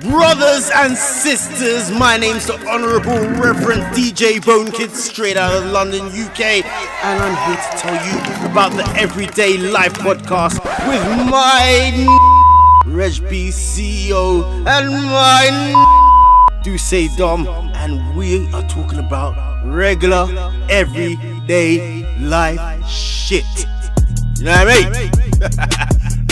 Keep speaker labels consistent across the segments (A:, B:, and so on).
A: Brothers and sisters, my name's the Honorable Reverend DJ Bone Kid, straight out of London, UK, and I'm here to tell you about the Everyday Life podcast with my Reg B CEO and my Duce Dom, and we are talking about regular, everyday life shit. You know what I mean?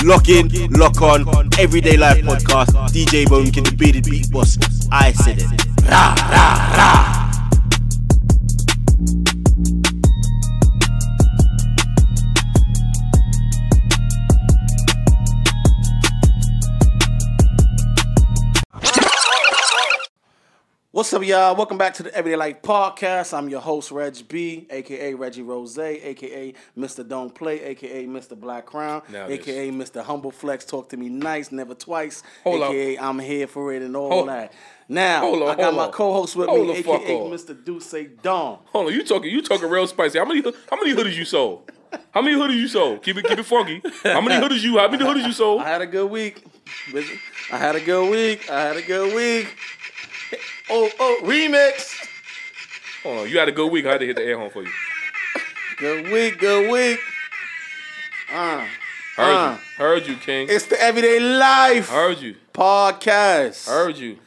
A: Lock in, lock on, everyday life podcast. DJ Bone Kid, the bearded beat boss. I said it. Rah, rah, rah. What's up, y'all? Welcome back to the Everyday Life Podcast. I'm your host, Reg B, aka Reggie Rose, aka Mr. Don't Play, aka Mr. Black Crown,
B: Now this.
A: aka Mr. Humble Flex. Talk to me nice, never twice,
B: Hold up.
A: aka I'm here for it and all
B: Hold-
A: that. Now,
B: Hold on,
A: I got my
B: on.
A: co-host with
B: Hold
A: me, aka. Mr. Duce Dawn.
B: Hold on, you talking you talking real spicy. How many how many hoodies you sold? How many hoodies you sold? Keep it keep it funky. How many hoodies you how many hoodies you sold?
A: I had a good week. I had a good week. I had a good week. Oh, oh, remix.
B: Hold on, you had a good week. I had to hit the air horn for you.
A: Good week, good week. Uh,
B: Heard
A: Uh.
B: you. Heard you, King.
A: it's the Everyday Life
B: Heard you.
A: podcast.
B: Heard you. You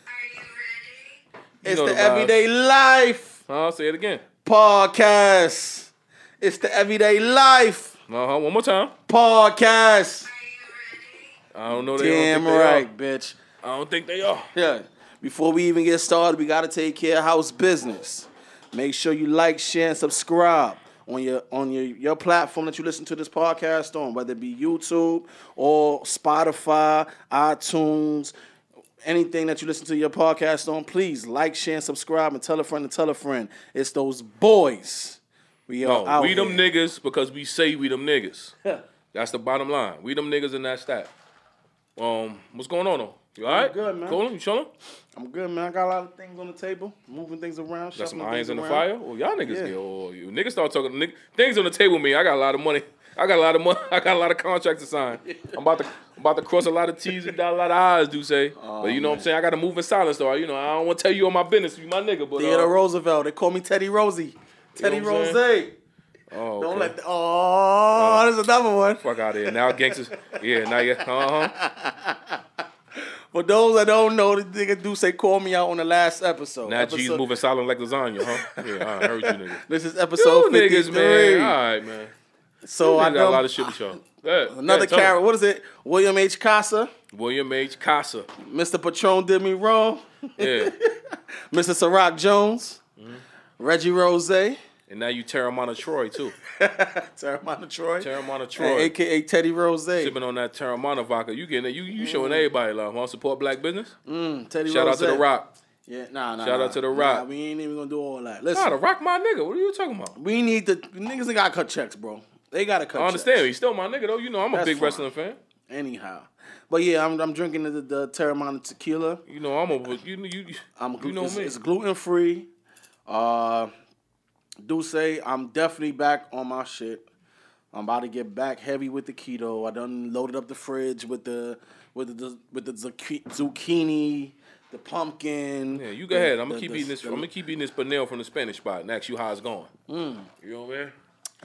A: It's the
B: vibes.
A: Everyday Life
B: I'll say it again.
A: podcast. It's the Everyday Life
B: Uh-huh. One more time.
A: podcast.
B: I don't know they
A: Damn
B: don't
A: right,
B: they
A: bitch.
B: I don't think they are.
A: Yeah. Before we even get started, we gotta take care of house business. Make sure you like, share, and subscribe on your on your, your platform that you listen to this podcast on, whether it be YouTube or Spotify, iTunes, anything that you listen to your podcast on. Please like, share, and subscribe, and tell a friend to tell a friend. It's those boys. We are
B: No, we them niggas because we say we them niggas. That's the bottom line. We them niggas and that's that. Um, what's going on though? You alright?
A: good, man.
B: Cool? You chilling?
A: I'm good, man. I got a lot of things on the table, moving things around.
B: Got some irons in the
A: around.
B: fire? Oh, y'all niggas
A: Yeah.
B: get. Oh, you niggas start talking things on the table. Me, I got a lot of money. I got a lot of money. I got a lot of contracts to sign. I'm about to, I'm about to cross a lot of T's and dot a lot of I's. Do say, but you know what I'm saying. I got to move in silence though. You know, I don't want to tell you all my business. You my nigga, but
A: Theodore
B: uh,
A: Roosevelt. They call me Teddy Rosie. Teddy
B: know what I'm
A: Rose.
B: oh,
A: Don't
B: okay.
A: let. The, oh, there's another one.
B: fuck out of here. Now gangsters. Yeah, now you. Uh huh.
A: For those that don't know, the nigga do say call me out on the last episode.
B: Now
A: episode,
B: G's moving silent like lasagna, huh? Yeah, I heard you niggas.
A: This is
B: You
A: episode
B: niggas,
A: 53.
B: man. All right, man.
A: So I
B: got a lot of shit with y'all. Ahead.
A: Another character. What is it? William H. Casa.
B: William H. Casa.
A: Mr. Patron did me wrong.
B: Yeah.
A: Mr. Ciroc Jones.
B: Mm-hmm.
A: Reggie Rose.
B: And now you Teremana Troy, too.
A: Teremana Troy.
B: Teremana
A: and
B: Troy.
A: AKA Teddy Rose.
B: Sipping on that Teremana vodka. You getting it. You, you showing everybody love. Want to support black business?
A: Mm, Teddy
B: Shout out to The Rock.
A: Yeah, nah, nah.
B: Shout
A: nah.
B: out to The
A: Nah,
B: Rock.
A: we ain't even gonna do all that. Listen,
B: Nah, The Rock my nigga. What are you talking about?
A: we need the niggas ain't gotta cut checks, bro. They gotta cut
B: I understand.
A: checks.
B: He's still my nigga, though. You know, I'm a
A: That's
B: big
A: fine.
B: wrestling fan.
A: Anyhow. But yeah, I'm, I'm drinking the, the Teremana tequila.
B: You know, I'm a. You, you, you,
A: I'm
B: you know
A: it's,
B: me.
A: it's gluten free. Uh, do say I'm definitely back on my shit. I'm about to get back heavy with the keto. I done loaded up the fridge with the with the with the zucchi- zucchini, the pumpkin.
B: Yeah, you go
A: the-
B: ahead. I'm gonna keep
A: the-
B: eating this.
A: the-
B: I'm gonna keep eating this panel from the Spanish spot and ask you how it's going.
A: Mm.
B: You know what I mean?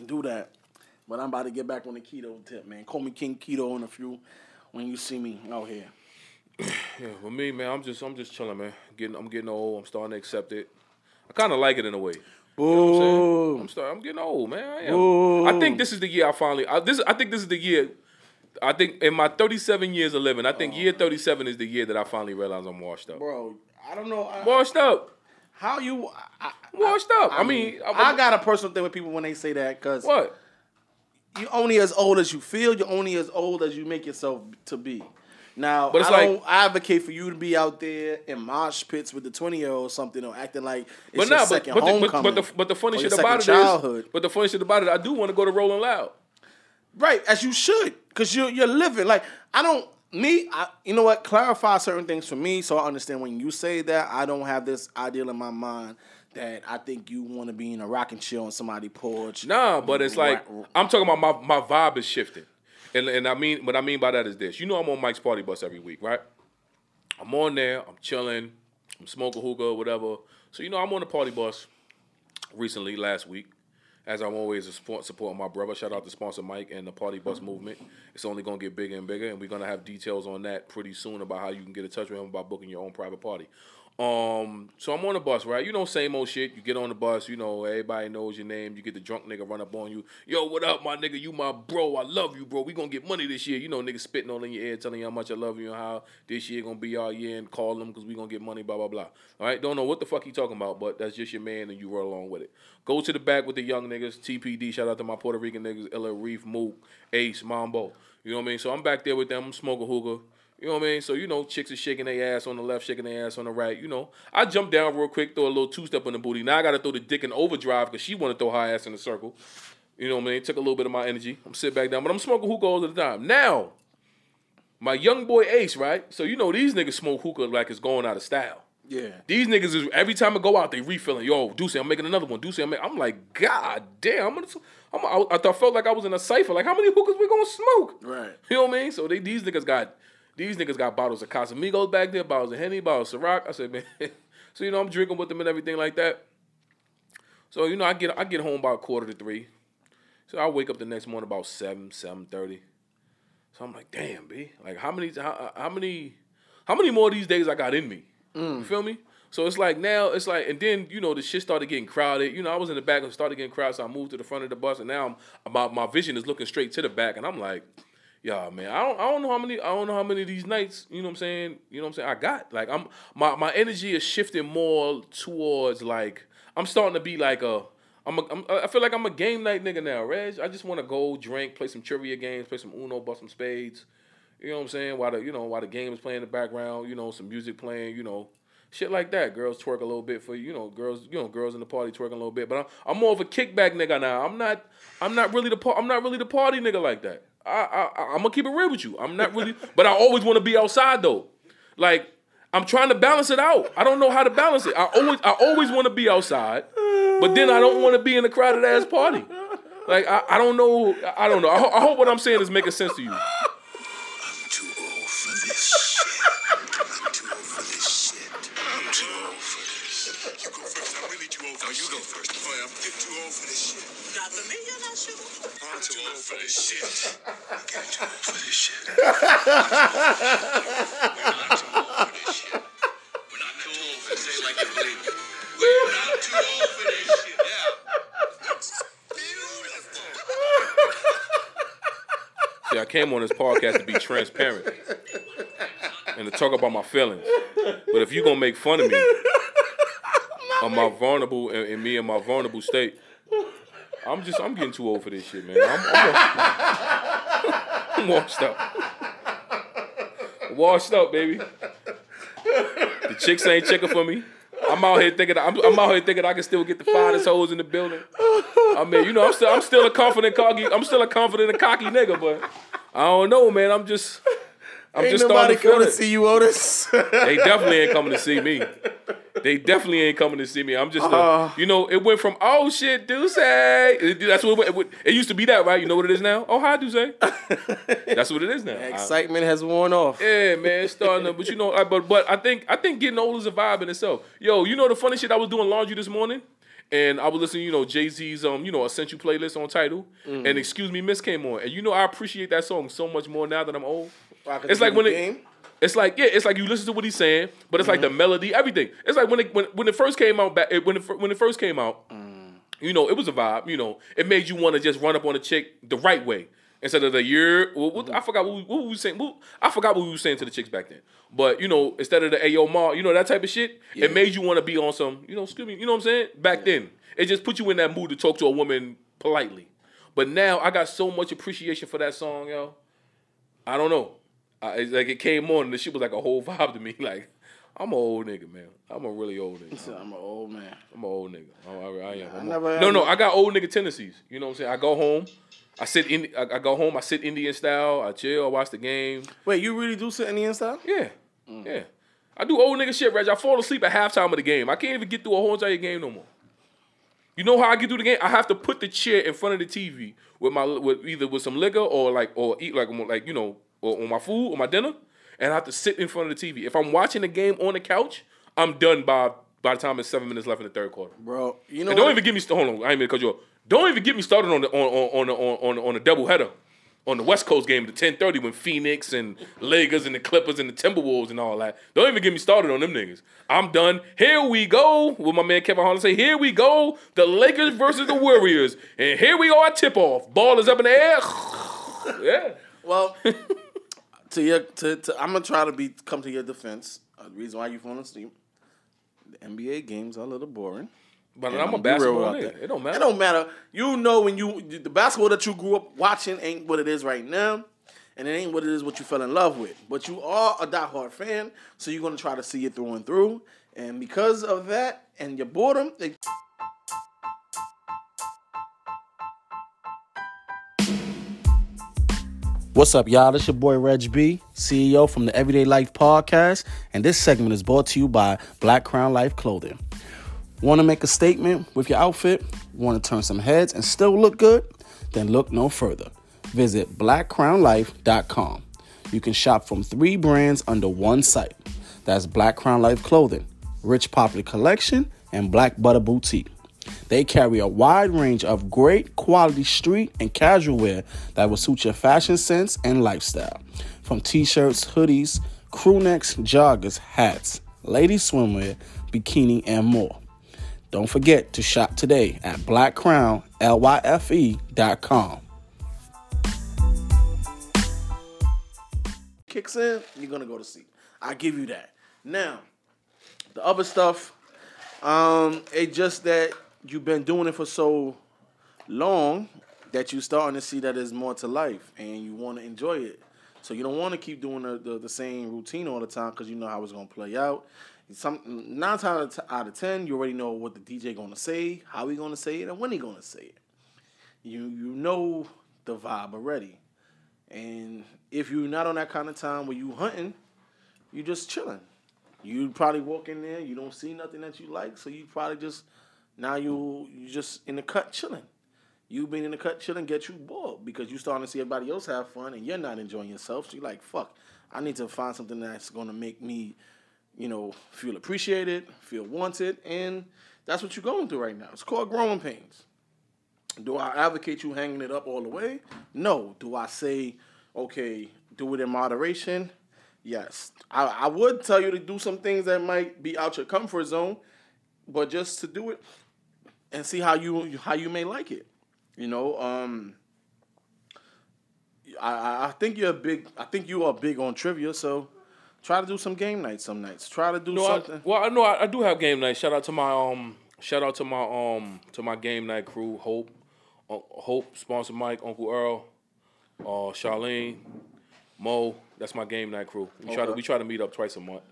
A: do that. But I'm about to get back on the keto tip, man. Call me King Keto in a few when you see me out here.
B: Yeah, for me, man, I'm just I'm just chilling, man. Getting I'm getting old. I'm starting to accept it. I kind of like it in a way. You know what I'm. I'm starting. I'm getting old, man. I. I think this is the year I finally. I, this I think this is the year. I think in my 37 years of living, I think uh-huh. year 37 is the year that I finally realize I'm washed up.
A: Bro, I don't know I-
B: Washed up.
A: how you. I,
B: Washed up. I, mean,
A: I, got a personal thing with people when they say that because
B: what?
A: you're only as old as you feel. You're only as old as you make yourself to be. Now,
B: But it's
A: I
B: like-
A: don't advocate for you to be out there in mosh pits with the 20 year old or something or acting like it's
B: But
A: your
B: nah,
A: second
B: but, the, but,
A: homecoming.
B: but the but the funny shit about it
A: second
B: is,
A: childhood.
B: but the funny shit about it, I do want to go to Rolling Loud.
A: Right, as you should, because you're you're living. Like I don't me, I, you know what? Clarify certain things for me, so I understand when you say that. I don't have this ideal in my mind that I think you want to be in a rocking chair on somebody's porch.
B: Nah, but it's like. I'm talking about my my vibe is shifting. And and I mean what I mean by that is this. You know I'm on Mike's party bus every week, right? I'm on there. I'm chilling. I'm smoking hookah, whatever. So you know I'm on the party bus. Recently, last week, as I'm always a support, supporting my brother. Shout out to sponsor Mike and the Party Bus movement. It's only gonna get bigger and bigger, and we're gonna have details on that pretty soon about how you can get in touch with him about booking your own private party. Um, so I'm on the bus, right? You know, same old shit. You get on the bus, you know, everybody knows your name. You get the drunk nigga run up on you. Yo, what up, my nigga? You my bro. I love you, bro. We gonna get money this year. You know, niggas spitting all in your ear, telling you how much I love you and how this year gonna be our year and call them because we gonna get money, blah, blah, blah. All right, don't know what the fuck he talking about, but that's just your man and you roll along with it. Go to the back with the young niggas, TPD, shout out to my Puerto Rican niggas, Ella Reef, Mook, Ace, Mambo. You know what I mean? So I'm back there with them, I'm smoking hookah. You know what I mean? So, you know, chicks are shaking their ass on the left, shaking their ass on the right. You know, I jump down real quick, throw a little two step on the booty. Now I got to throw the dick in overdrive because she want to throw her ass in a circle. You know what I mean? Took a little bit of my energy. I'm sit back down, but I'm smoking hookah all the time. Now, my young boy Ace, right? So, you know, these niggas smoke hookah like it's going out of style.
C: Yeah.
B: These niggas is every time I go out, they refilling. Yo, Deuce, I'm making another one. Deuce, I'm, making, I'm like, God damn. I'm gonna, I'm, I, I felt like I was in a cipher. Like, how many hookahs we gonna smoke?
C: Right.
B: You know what I mean? So they, these niggas got these niggas got bottles of Casamigos back there, bottles of Henny, bottles of Ciroc. I said, man, so you know I'm drinking with them and everything like that. So you know I get I get home about quarter to three. So I wake up the next morning about seven seven thirty. So I'm like, damn, b, like how many how, how many how many more of these days I got in me? You feel me? So it's like now it's like and then you know the shit started getting crowded. You know I was in the back and started getting crowded, so I moved to the front of the bus and now I'm my my vision is looking straight to the back and I'm like, yeah, man, I don't I don't know how many I don't know how many of these nights, you know what I'm saying? You know what I'm saying? I got like I'm my my energy is shifting more towards like I'm starting to be like a I'm, a, I'm I feel like I'm a game night nigga now, Reg. I just want to go drink, play some trivia games, play some Uno, bust some spades. You know what I'm saying? While the you know while the game is playing in the background, you know some music playing, you know shit like that. Girls twerk a little bit for you, you know girls you know girls in the party twerking a little bit. But I'm, I'm more of a kickback nigga now. I'm not I'm not really the I'm not really the party nigga like that. I, I I'm gonna keep it real with you. I'm not really, but I always want to be outside though. Like I'm trying to balance it out. I don't know how to balance it. I always I always want to be outside, but then I don't want to be in a crowded ass party. Like I, I don't know. I don't know. I, ho- I hope what I'm saying is making sense to you.
D: For this shit. I'm getting too old for this shit. We're not too old for this shit. We're not too old for this. Say like you believe it. We're not too old for this shit. Yeah. Beautiful.
B: See, I came on this podcast to be transparent and to talk about my feelings. But if you're gonna make fun of me, of my vulnerable and, and me in my vulnerable state, I'm just I'm getting too old for this shit, man. I'm, I'm, I'm washed up. Washed up, baby. The chicks ain't checking for me. I'm out here thinking I'm, I'm out here thinking I can still get the finest hoes in the building. I mean, you know, I'm still I'm still a confident cocky I'm still a confident and cocky nigga, but I don't know, man. I'm just I'm
C: Ain't
B: just
C: nobody
B: starting to feel
C: coming to see you, Otis.
B: They definitely ain't coming to see me. They definitely ain't coming to see me. I'm just, a,
C: Uh.
B: you know, it went from oh shit, Duce. That's what it, went- it, it used to be that, right? You know what it is now? Oh hi, Duce. That's what it is now. I-
C: Excitement has worn off.
B: yeah, man, it's starting to, but you know, I, but but I think I think getting old is a vibe in itself. Yo, you know the funny shit? I was doing laundry this morning, and I was listening, you know, Jay Z's um, you know, essential playlist on Tidal,
C: Mm.
B: and Excuse Me Miss came on, and you know I appreciate that song so much more now that I'm old.
C: 'cause
B: It's like when it,
C: game?
B: It's like yeah, it's like you listen to what he's saying, but it's like the mm-hmm. melody, everything. It's like when it when, when it first came out back when it, when it first came out, mm. you know, it was a vibe. You know, it made you want to just run up on a chick the right way instead of the year. What, what, I mm-hmm. forgot what we, what we was saying. What, I forgot what we were saying to the chicks back then. But you know, instead of the Ayo Ma, you know that type of shit, it made you want to be on some, you know, excuse me, you know what I'm saying? Back then, it just put you in that mood to talk to a woman politely. But now I got so much appreciation for that song, yo. I don't know. I, like it came on and the shit was like a whole vibe to me. Like, I'm an old nigga, man. I'm a really old nigga.
C: So I'm an old man.
B: I'm an old nigga. I, I, I am. I'm
C: never
B: no, no- I got old nigga tendencies. You know what I'm saying? I go home, I sit in, I, I go home, I sit Indian style, I chill, I watch the game.
C: Wait, you really do sit Indian style?
B: Yeah,
C: Mm.
B: yeah. I do old nigga shit, Reg. I fall asleep at halftime of the game. I can't even get through a whole entire game no more. You know how I get through the game? I have to put the chair in front of the TV with my with either with some liquor or like or eat like like you know or on my food or my dinner, and I have to sit in front of the TV. If I'm watching the game on the couch, I'm done by by the time it's seven minutes left in the third quarter.
A: bro. You know
B: And don't
A: what?
B: even get me st- hold on. I ain't mean to cut you off. Don't even get me started on the on on on on, on, on the double header. On the West Coast game, at the 10:30 when Phoenix and Lakers and the Clippers and the Timberwolves and all that. Don't even get me started on them niggas. I'm done. Here we go. With my man Kevin Harlan say, here we go. The Lakers versus the Warriors. And here we go at tip off. Ball is up in the air. yeah.
A: Well, to your to, to I'm gonna try to be come to your defense. Uh, the reason why you falling asleep. The NBA games are a little boring.
B: But I'm a
A: be real
B: basketball nigga. It don't matter.
A: It don't matter. You know when you the basketball that you grew up watching ain't what it is right now, and it ain't what it is what you fell in love with. But you are a diehard fan, so you're gonna try to see it through and through. And because of that and your boredom, they What's up, y'all? This your boy Reg B, CEO from the Everyday Life Podcast, and this segment is brought to you by Black Crown Life Clothing. Want to make a statement with your outfit? Want to turn some heads and still look good? Then look no further. Visit blackcrownlife.com. You can shop from three brands under one site. That's Black Crown Life Clothing, Rich Popular Collection, and Black Butter Boutique. They carry a wide range of great quality street and casual wear that will suit your fashion sense and lifestyle. From t-shirts, hoodies, crew necks, joggers, hats, lady swimwear, bikini, and more. Don't forget to shop today at blackcrownlyfe.com. Kicks in, you're gonna go to sleep. I give you that. Now, the other stuff, um, it's just that you've been doing it for so long that you're starting to see that there's more to life and you want to enjoy it. So you don't want to keep doing the, the, the same routine all the time because you know how it's gonna play out. Some nine times out of ten, you already know what the DJ gonna say, how he gonna say it, and when he gonna say it. You you know the vibe already. And if you're not on that kind of time where you hunting, you just chilling. You probably walk in there, you don't see nothing that you like, so you probably just now you you just in the cut chilling. You being in the cut chilling get you bored because you starting to see everybody else have fun and you're not enjoying yourself. So you're like, fuck, I need to find something that's gonna make me, you know, feel appreciated, feel wanted, and that's what you're going through right now. It's called growing pains. Do I advocate you hanging it up all the way? No. Do I say, okay, do it in moderation? Yes. I, I would tell you to do some things that might be out your comfort zone, but just to do it and see how you how you may like it. You know, um I- I, I think you're a big I think you are big on trivia, so try to do some game nights some nights. Try to do
B: No, I,
A: something.
B: well, I know I, I do have game night. Shout out to my um, shout out to my um, to my game night crew. Hope, uh, Hope, sponsor Mike, Uncle Earl, uh, Charlene, Mo. That's my game night crew. We try to we try to meet up twice a month.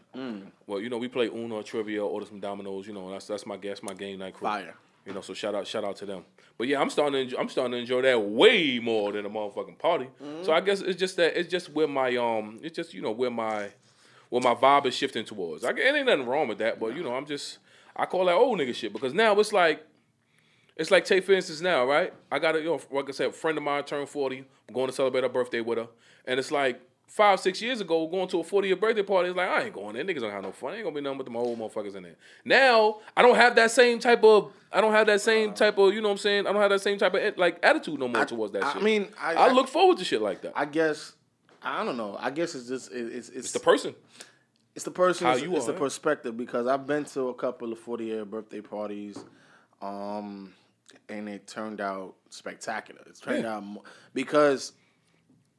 B: Well, you know, we play Uno, trivia, order some dominoes. You know, that's that's my guess, my game night crew.
A: Fire.
B: You know, so shout out, shout out to them. But yeah, I'm starting to enjoy, I'm starting to enjoy that way more than a motherfucking party. So I guess it's just that it's just where my um, it's just you know where my where my vibe is shifting towards. I, it ain't nothing wrong with that, but you know, I'm just I call that old nigga shit because now it's like it's like take for instance now, right? I got a you know, like I said, a friend of mine turned 40. I'm going to celebrate her birthday with her. And it's like five, six years ago, going to a 40 year birthday party, it's like, I ain't going there. Niggas don't have no fun. Ain't gonna be nothing but them old motherfuckers in there. Now, I don't have that same type of I don't have that same type of, you know what I'm saying? I don't have that same type of like attitude no more towards that
A: I
B: shit.
A: mean, I-
B: I,
A: I-
B: look forward to shit like that.
A: I guess I don't know. I guess it's just it, it's it's
B: it's the person.
A: It's the person.
B: How you
A: it's
B: are,
A: the perspective because I've been to a couple of forty year birthday parties, um, and it turned out spectacular. It turned
B: Yeah.
A: out because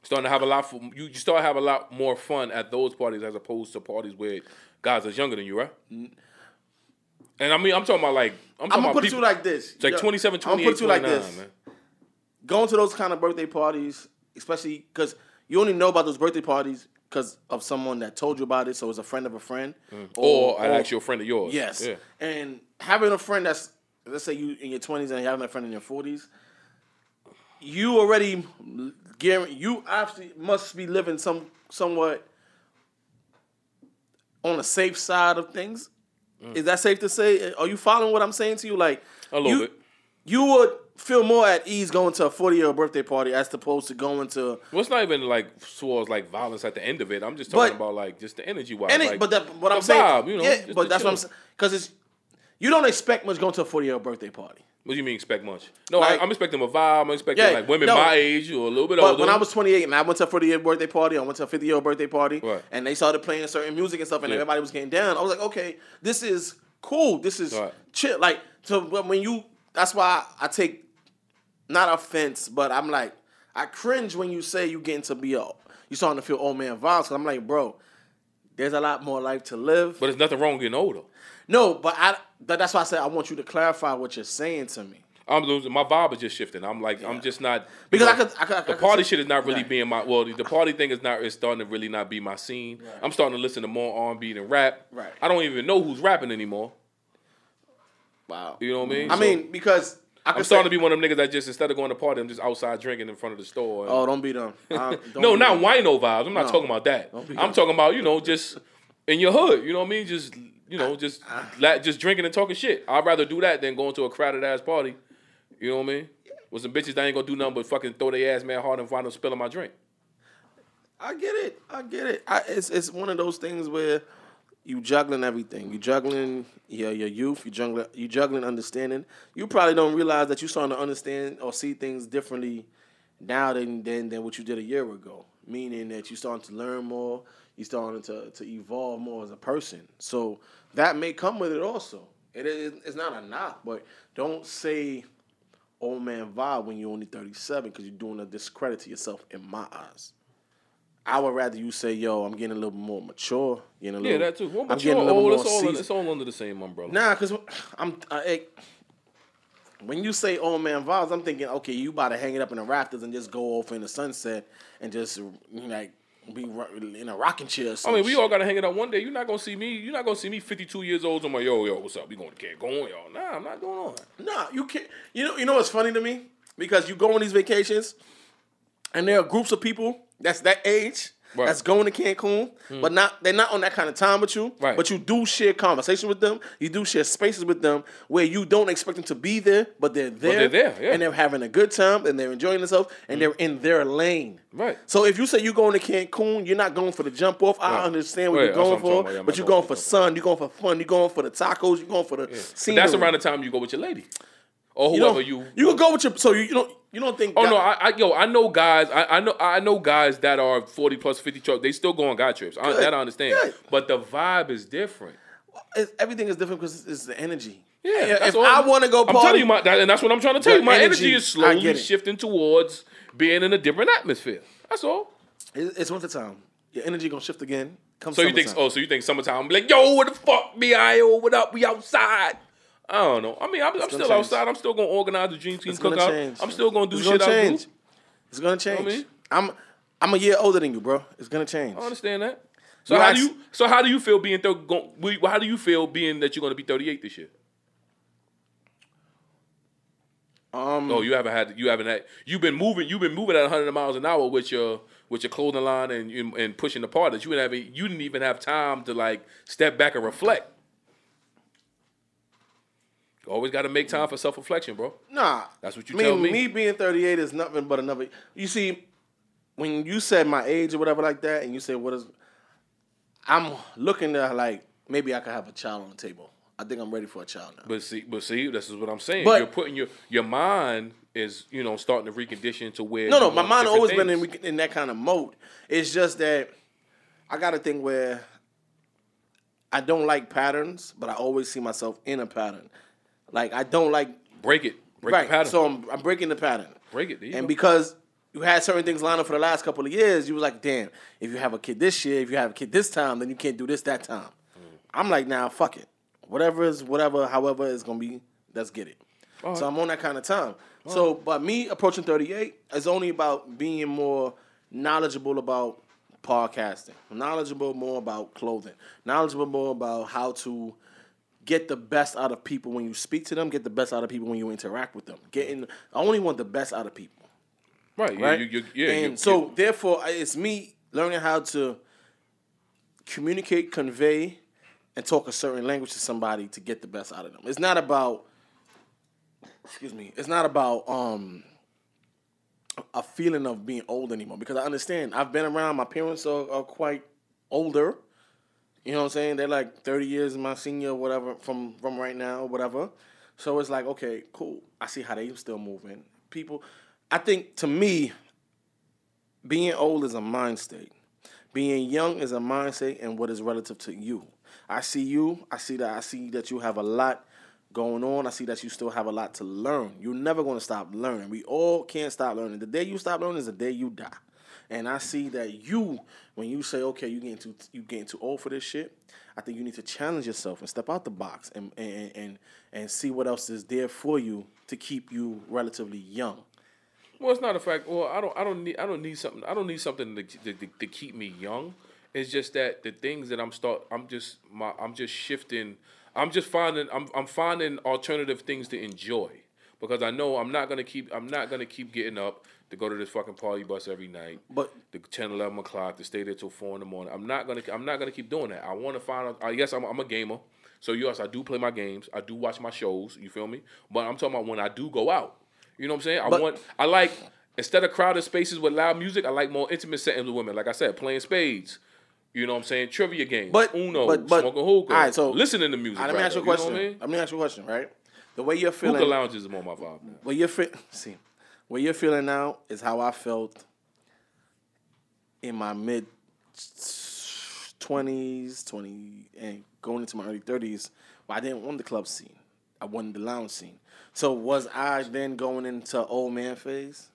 B: starting to have a lot for you. You start to have a lot more fun at those parties as opposed to parties where guys that's younger than you, right? And I mean, I'm talking about like I'm
A: I'm gonna put it to
B: people,
A: you like this.
B: it's like
A: Yo,
B: 27,
A: I'm gonna
B: 28,
A: put it to you like this.
B: man.
A: Going to those kind of birthday parties, especially because you only know about those birthday parties because of someone that told you about it. So it's a friend of a friend,
B: Mm. Or, actually a friend of yours.
A: Yes.
B: Yeah.
A: And having a friend that's let's say you in your twenties and you having a friend in your forties, you already you actually must be living some somewhat on the safe side of things. Is that safe to say? Are you following what I'm saying to you? Like
B: Mm. A little
A: you,
B: bit.
A: you would feel more at ease going to a 40 year birthday party as opposed to going to
B: Well, it's not even like towards like violence at the end of it. I'm just talking
A: But-
B: about like just the energy wise. like,
A: but that, what I'm saying,
B: you know,
A: yeah, but that's what I'm saying because it's you don't expect much going to a 40 year birthday party.
B: What do you mean expect much? No,
A: Like-
B: I, I'm expecting a vibe. I'm expecting
A: Yeah,
B: like women
A: no.
B: my age or a little bit
A: But
B: older.
A: when I was 28 and I went to a 40 year birthday party, I went to a 50 year birthday party,
B: Right.
A: and they started playing certain music and stuff, and
B: Yeah.
A: everybody was getting down. I was like, okay, this is cool. This is
B: Right.
A: chill. Like, so when you, that's why I take not offense, but I'm like, I cringe when you say you getting to be a, you starting to feel old man vibes. Cause I'm like, bro, there's a lot more life to live.
B: but there's nothing wrong with getting older.
A: No, but I, but that's why I said I want you to clarify what you're saying to me.
B: I'm losing my vibe is just shifting. I'm like I'm just not
A: Because
B: you
A: I could- I could- I
B: the party shit is not really
A: Right.
B: being my well the party thing is not is starting to really not be my scene. I'm starting to listen to more R&B than rap.
A: Right.
B: I don't even know who's rapping anymore.
A: Wow.
B: You know what I mean?
A: I
B: So,
A: mean, because I could
B: I'm starting to be one of them niggas that just instead of going to party, I'm just outside drinking in front of the store. and-
A: Oh, don't be them. Don't
B: no,
A: be
B: not
A: them.
B: wino vibes. I'm not
A: No.
B: talking about that. I'm talking about you know just in your hood. You know what I mean? Just you know just la- just drinking and talking shit. I'd rather do that than going to a crowded ass party. You know what I mean? With some bitches that ain't gonna do nothing but fucking throw their ass mad hard and find them spilling my drink.
A: I get it. I get it. I, it's it's one of those things where you juggling everything. You juggling your your youth. You juggling you juggling understanding. You probably don't realize that you're starting to understand or see things differently now than than than what you did a year ago. Meaning that you're starting to learn more. You starting to to evolve more as a person. So that may come with it also. It is it's not a knock, but don't say old man vibe when you're only 37 because you're doing a discredit to yourself in my eyes. I would rather you say, "Yo, I'm getting a little more mature." A little,
B: Yeah, that too. Well,
A: I'm getting a little
B: old.
A: more
B: It's all,
A: seasoned.
B: it's all under the same umbrella.
A: Nah, cause I'm I, it- when you say old man vibes, I'm thinking, okay, you about to hang it up in the rafters and just go off in the sunset and just like be in a rocking chair. Or
B: I mean, we
A: shit.
B: all gotta hang it out one day. You're not gonna see me. You're not gonna see me 52 years old. I'm like, yo, yo, what's up? We going to get going, y'all? Nah, I'm not going on.
A: Nah, you can't. You know, you know what's funny to me because you go on these vacations, and there are groups of people that's that age
B: Right.
A: that's going to Cancun, but hmm. not they're not on that kind of time with you.
B: Right.
A: But you do share conversation with them. You do share spaces with them where you don't expect them to be there, but they're there.
B: they're there, yeah.
A: and they're having a good time and they're enjoying themselves and hmm. they're in their lane.
B: Right.
A: So if you say you're going to Cancun, you're not going for the jump off. I
B: Right.
A: understand what you're going for,
B: about. Yeah,
A: but you're
B: going
A: going
B: for
A: sun. You're going for fun. You're going for the tacos. You're going for the
B: But
A: scenery.
B: that's around the time you go with your lady, or
A: You
B: whoever
A: don't,
B: you.
A: you can go with your so you, you don't you don't think
B: Oh no, I, I yo, I know guys. I, I know I know guys that are forty plus, fifty trips. They still go on guy trips. I, that I understand.
A: good.
B: But the vibe is different.
A: it's, everything is different because it's, it's the energy.
B: Yeah,
A: if. I want to go
B: I'm telling you, my, that, and that's what I'm trying to tell you. My
A: energy,
B: energy, is slowly shifting towards being in a different atmosphere. That's all.
A: it- it's winter time. Your energy gonna shift again. Come
B: So you think? Oh, so you think summertime? I'm like, yo, what the fuck, me? I what up? We outside. I don't know. I mean, I'm, I'm still
A: change.
B: outside. I'm still gonna organize the dream team
A: It's
B: cookout.
A: change.
B: I'm still gonna do
A: It's
B: shit
A: gonna
B: I
A: change.
B: do.
A: It's gonna change.
B: I mean?
A: I'm I'm a year older than you, bro. It's gonna change.
B: I understand that. So
A: You
B: how do you? So how do you feel being? How do you feel being that you're gonna be 38 this year?
A: Um,
B: Oh, you haven't had. You haven't had. You've been moving. You've been moving at 100 miles an hour with your with your clothing line and and, pushing the part that you didn't have. You didn't even have time to like step back and reflect. You always got to make time for self reflection, bro.
A: Nah,
B: That's what you
A: I mean,
B: tell me.
A: Me being 38 is nothing but another. You see, when you said my age or whatever like that, and you said what is, I'm looking to like maybe I could have a child on the table. I think I'm ready for a child now.
B: But see, but see, this is what I'm saying.
A: But-
B: You're putting your your mind is you know starting to recondition to where.
A: No, no, my mind always been in, in that kind of mode. It's just that I got a thing where I don't like patterns, but I always see myself in a pattern. Like I don't like
B: break it, break
A: right.
B: the pattern,
A: So I'm, I'm breaking the pattern.
B: break it.
A: And
B: go.
A: because you had certain things lined up for the last couple of years, you was like, damn, if you have a kid this year, if you have a kid this time, then you can't do this that time.
B: Mm.
A: I'm like, now nah, fuck it. Whatever is whatever, however it's gonna be, let's get it. So I'm on that kind of time. So, but me approaching 38 is only about being more knowledgeable about podcasting, knowledgeable more about clothing, knowledgeable more about how to get the best out of people when you speak to them, get the best out of people when you interact with them. Getting, I only want the best out of people
B: right,
A: right?
B: You, you, you, yeah,
A: and so therefore, it's me learning how to communicate, convey, and talk a certain language to somebody to get the best out of them. It's not about excuse me, it's not about um a feeling of being old anymore because I understand. I've been around. My parents are, are quite older. You know what I'm saying? They're like 30 years my senior, whatever, from from right now, whatever. So it's like, okay, cool. I see how they still moving. People, I think to me, being old is a mind state. Being young is a mindset and what is relative to you. I see you. I see that. I see that you have a lot going on. I see that you still have a lot to learn. You're never going to stop learning. We all can't stop learning. The day you stop learning is the day you die. And I see that you, when you say, okay, you getting too you getting too old for this shit, I think you need to challenge yourself and step out the box and and and, and see what else is there for you to keep you relatively young.
B: Well, it's not a fact. Well, I don't. I don't need. I don't need something. I don't need something to, to, to, keep me young. It's just that the things that I'm start. I'm just my. I'm just shifting. I'm just finding. I'm. I'm finding alternative things to enjoy because I know I'm not gonna keep. I'm not gonna keep getting up to go to this fucking party bus every night.
A: But
B: the 10, 11 o'clock to stay there till four in the morning. I'm not gonna. I'm not gonna keep doing that. I want to find out. Uh, yes, I'm. I'm a gamer. So yes, I do play my games. I do watch my shows. You feel me? But I'm talking about when I do go out. You know what I'm saying? I
A: But-
B: want. I like instead of crowded spaces with loud music. I like more intimate settings with women. Like I said, playing spades. You know what I'm saying? Trivia games.
A: But-
B: Uno,
A: but- but-
B: smoking hookah.
A: all right, so-
B: listening to music.
A: right, let me ask you a question.
B: know what I mean?
A: Let me ask you a question, right? The way you're feeling,
B: Hookah lounges is more my vibe now.
A: what you're fe- see, what you're feeling now is how I felt in my mid twenties, twenty, and going into my early thirties. But I didn't want the club scene. I wanted the lounge scene. So was I then going into old man phase?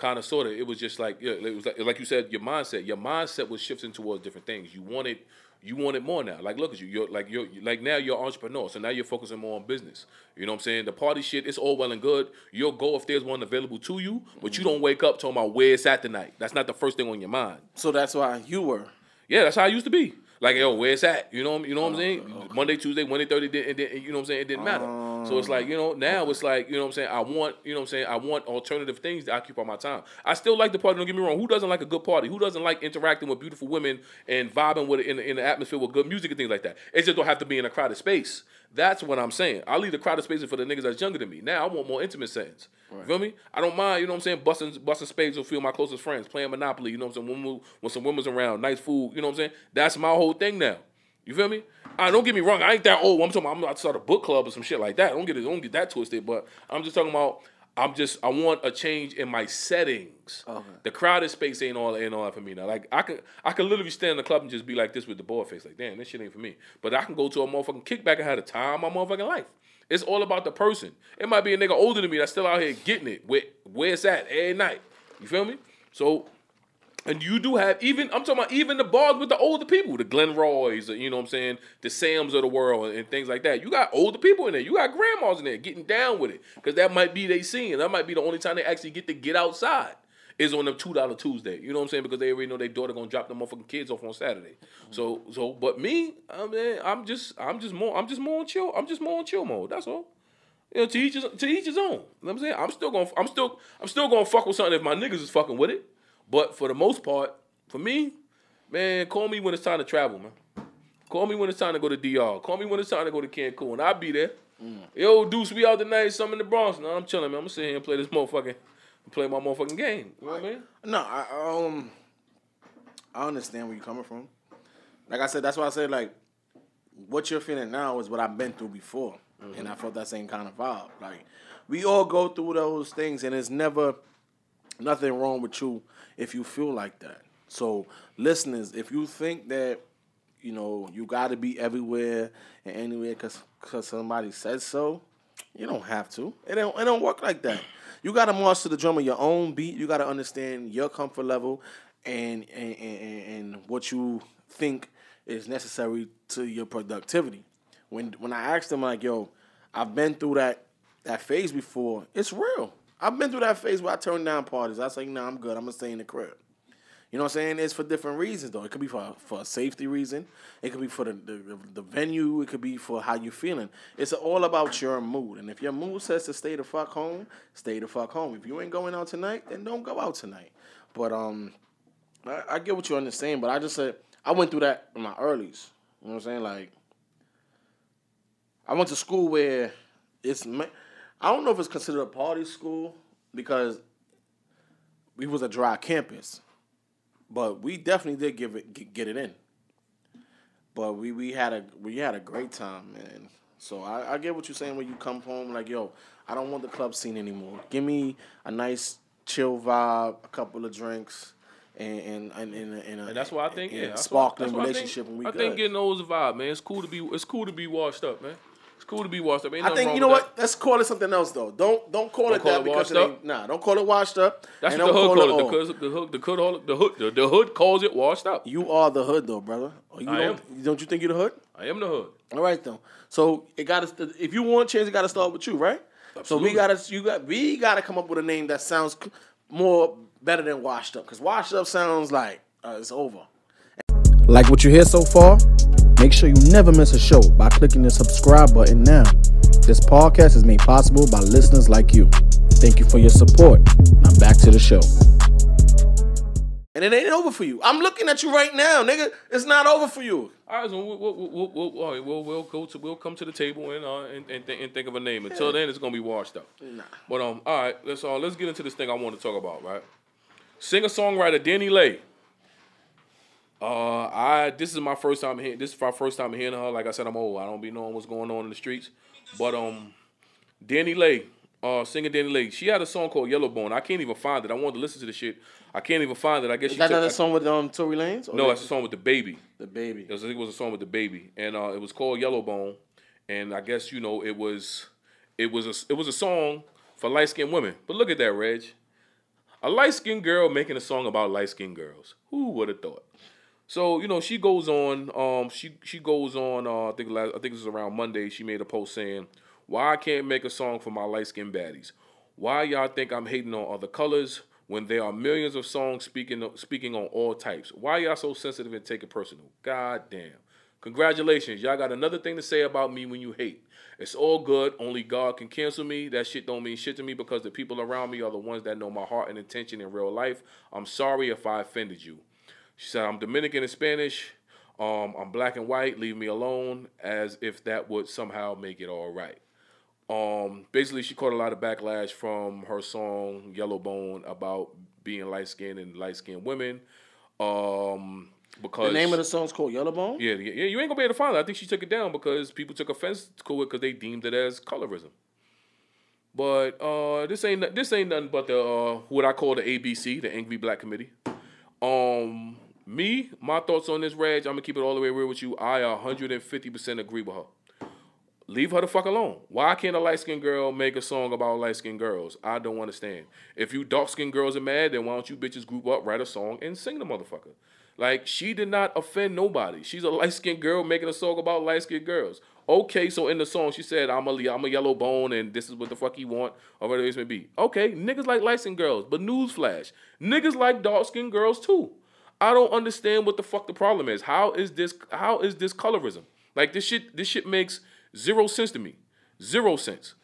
B: kind of sort of it was just like yeah, it was like, like you said your mindset your mindset was shifting towards different things you wanted you want it more now like look at you you're like you're like now you're an entrepreneur so now you're focusing more on business you know what i'm saying the party shit it's all well and good you'll go if there's one available to you but you mm-hmm. don't wake up talking about where it's at tonight that's not the first thing on your mind
A: So that's why you were.
B: yeah, that's how I used to be. Like, yo, where's that? You know, you know what I'm oh, saying? Monday, Tuesday, Wednesday, Thursday, it didn't, you know what I'm saying? It didn't matter. Oh, so it's like, you know, now it's like, you know what I'm saying? I want, you know what I'm saying? I want alternative things to occupy my time. I still like the party. Don't get me wrong. Who doesn't like a good party? Who doesn't like interacting with beautiful women and vibing with it in, the- in the atmosphere with good music and things like that? It just don't have to be in a crowded space. That's what I'm saying. I leave the crowded spaces for the niggas that's younger than me. Now I want more intimate settings. You feel me? I don't mind, you know what I'm saying, busting busting spades with a few of my closest friends, playing Monopoly, you know what I'm saying, when, when some women's around, nice food, you know what I'm saying? That's my whole thing now. You feel me? I don't get me wrong, I ain't that old. I'm talking about I'm about to start a book club or some shit like that. I Don't get it, don't get that twisted, but I'm just talking about I'm just I want a change in my settings. Okay. The crowded space ain't all ain't all for me now. Like I could I could literally stand in the club and just be like this with the board face, like damn, this shit ain't for me. But I can go to a motherfucking kickback and have the time of my motherfucking life. It's all about the person. It might be a nigga older than me that's still out here getting it with where it's at every night. You feel me? So and you do have even I'm talking about even the bars with the older people, the Glen Roys, you know what I'm saying, the Sams of the world and things like that. You got older people in there. You got grandmas in there getting down with it because that might be they scene. That might be the only time they actually get to get outside is on them two dollar Tuesday. You know what I'm saying? Because they already know their daughter gonna drop the motherfucking kids off on Saturday. So so but me, I mean, I'm just I'm just more I'm just more on chill. I'm just more on chill mode. That's all. You know, to each his to each his own. You know what I'm saying? I'm still gonna I'm still I'm still gonna fuck with something if my niggas is fucking with it. But for the most part, for me, man, call me when it's time to travel, man. Call me when it's time to go to DR. Call me when it's time to go to Cancun. I'll be there. Yo, Deuce, we out tonight. Some in the Bronx. No, I'm chilling, man. I'm gonna sit here and play this motherfucking, play my motherfucking game. You know what I mean?
A: No, I um, I understand where you're coming from. Like I said, that's why I said like, what you're feeling now is what I've been through before, and I felt that same kind of vibe. Like, we all go through those things, and it's never nothing wrong with you if you feel like that. So, listeners, if you think that you know you got to be everywhere and anywhere because because somebody says so, you don't have to. It don't it don't work like that. You got to march to the drum of your own beat. You got to understand your comfort level and and, and and what you think is necessary to your productivity. When when I asked them like, "Yo, I've been through that that phase before. It's real. I've been through that phase where I turned down parties. I say, "Nah, I'm good. I'm gonna stay in the crib." You know what I'm saying? It's for different reasons though. It could be for for a safety reason. It could be for the, the the venue. It could be for how you feeling. It's all about your mood. And if your mood says to stay the fuck home, stay the fuck home. If you ain't going out tonight, then don't go out tonight. But um, I, I get what you're understand. But I just said I went through that in my earlys. You know what I'm saying? Like I went to school where it's I don't know if it's considered a party school because we was a dry campus, but we definitely did give it get, it in. But we we had a we had a great time, man. So I, I get what you're saying when you come home, like yo, I don't want the club scene anymore. Give me a nice chill vibe, a couple of drinks, and and and, and, and, a,
B: And that's why I think yeah,
A: sparkling
B: why I think-
A: relationship, and we
B: I
A: good.
B: think getting those is a vibe, man. It's cool to be. It's cool to be. It's cool to be washed up, man. It's cool to be washed up. Ain't
A: I think you know
B: with
A: what? Let's call it something else though. Don't don't call
B: Don't
A: it
B: call
A: that
B: it
A: because
B: washed
A: it
B: up?
A: ain't, nah. Don't call it washed up.
B: That's
A: and
B: what the
A: don't
B: hood call it.
A: old.
B: The, cause, the hood, the hood, the hood, the, the hood calls it washed up.
A: You are the hood though, brother. You
B: I
A: don't, Don't you think you're the hood?
B: I am the hood.
A: All right though. So it got to. If you want change, it got to start with you, right? So we gotta you got we gotta come up with a name that sounds more better than washed up because washed up sounds like uh, it's over.
E: Like what you hear so far? Make sure you never miss a show by clicking the subscribe button now. This podcast is made possible by listeners like you. Thank you for your support. Now back to the show.
A: And it ain't over for you. I'm looking at you right now, nigga. It's not over for you.
B: All right, so we'll we'll, we'll, we'll, all right, we'll, we'll go to we'll come to the table and uh and, and, th- and think of a name. Until then, it's gonna be washed up.
A: Nah.
B: But um, all right, let's uh let's get into this thing I want to talk about. Right, singer songwriter Dani Leigh. Uh, I this is my first time hearing this is my first time hearing her. Like I said, I'm old. I don't be knowing what's going on in the streets. But um, Dani Leigh, uh, singer Dani Leigh, she had a song called Yellow Bone. I can't even find it. I wanted to listen to the shit. I can't even find it. I guess
A: Is
B: she
A: that
B: took,
A: another song with um Tory Lanez? Or
B: No, that's a song with DaBaby.
A: the baby.
B: It was, it was a song with DaBaby, and uh, it was called Yellow Bone. And I guess you know it was, it was a it was a song for light skinned women. But look at that, Reg, a light skinned girl making a song about light skinned girls. Who would have thought? So you know she goes on. Um, she she goes on. Uh, I think last, I think it was around Monday. She made a post saying, "Why I can't make a song for my light skinned baddies? Why y'all think I'm hating on other colors when there are millions of songs speaking speaking on all types? Why y'all so sensitive and take it personal? God damn." Congratulations, y'all got another thing to say about me when you hate. It's all good. Only God can cancel me. That shit don't mean shit to me because the people around me are the ones that know my heart and intention in real life. I'm sorry if I offended you. She said, I'm Dominican and Spanish. Um, I'm black and white. Leave me alone, as if that would somehow make it all right. Um, basically, she caught a lot of backlash from her song Yellow Bone about being light skinned and light skinned women. Um, because
A: The name of the song's called Yellowbone.
B: yeah, yeah, yeah, you ain't gonna be able to find it. I think she took it down because people took offense to it because they deemed it as colorism. But uh, this ain't this ain't nothing but the uh, what I call the ABC, the Angry Black Committee. Um, me, my thoughts on this, Reg. I'm gonna keep it all the way real with you. I 150 percent agree with her. Leave her the fuck alone. Why can't a light skinned girl make a song about light skinned girls? I don't understand. If you dark skinned girls are mad, then why don't you bitches group up, write a song, and sing the motherfucker? Like, she did not offend nobody. She's a light skinned girl making a song about light skinned girls. Okay, so in the song, she said, I'm a, I'm a yellow bone and this is what the fuck you want, or whatever it may be. Okay, niggas like light skinned girls, but newsflash, niggas like dark skinned girls too. I don't understand what the fuck the problem is. How is this how is this colorism? Like this shit this shit makes zero sense to me. Zero sense.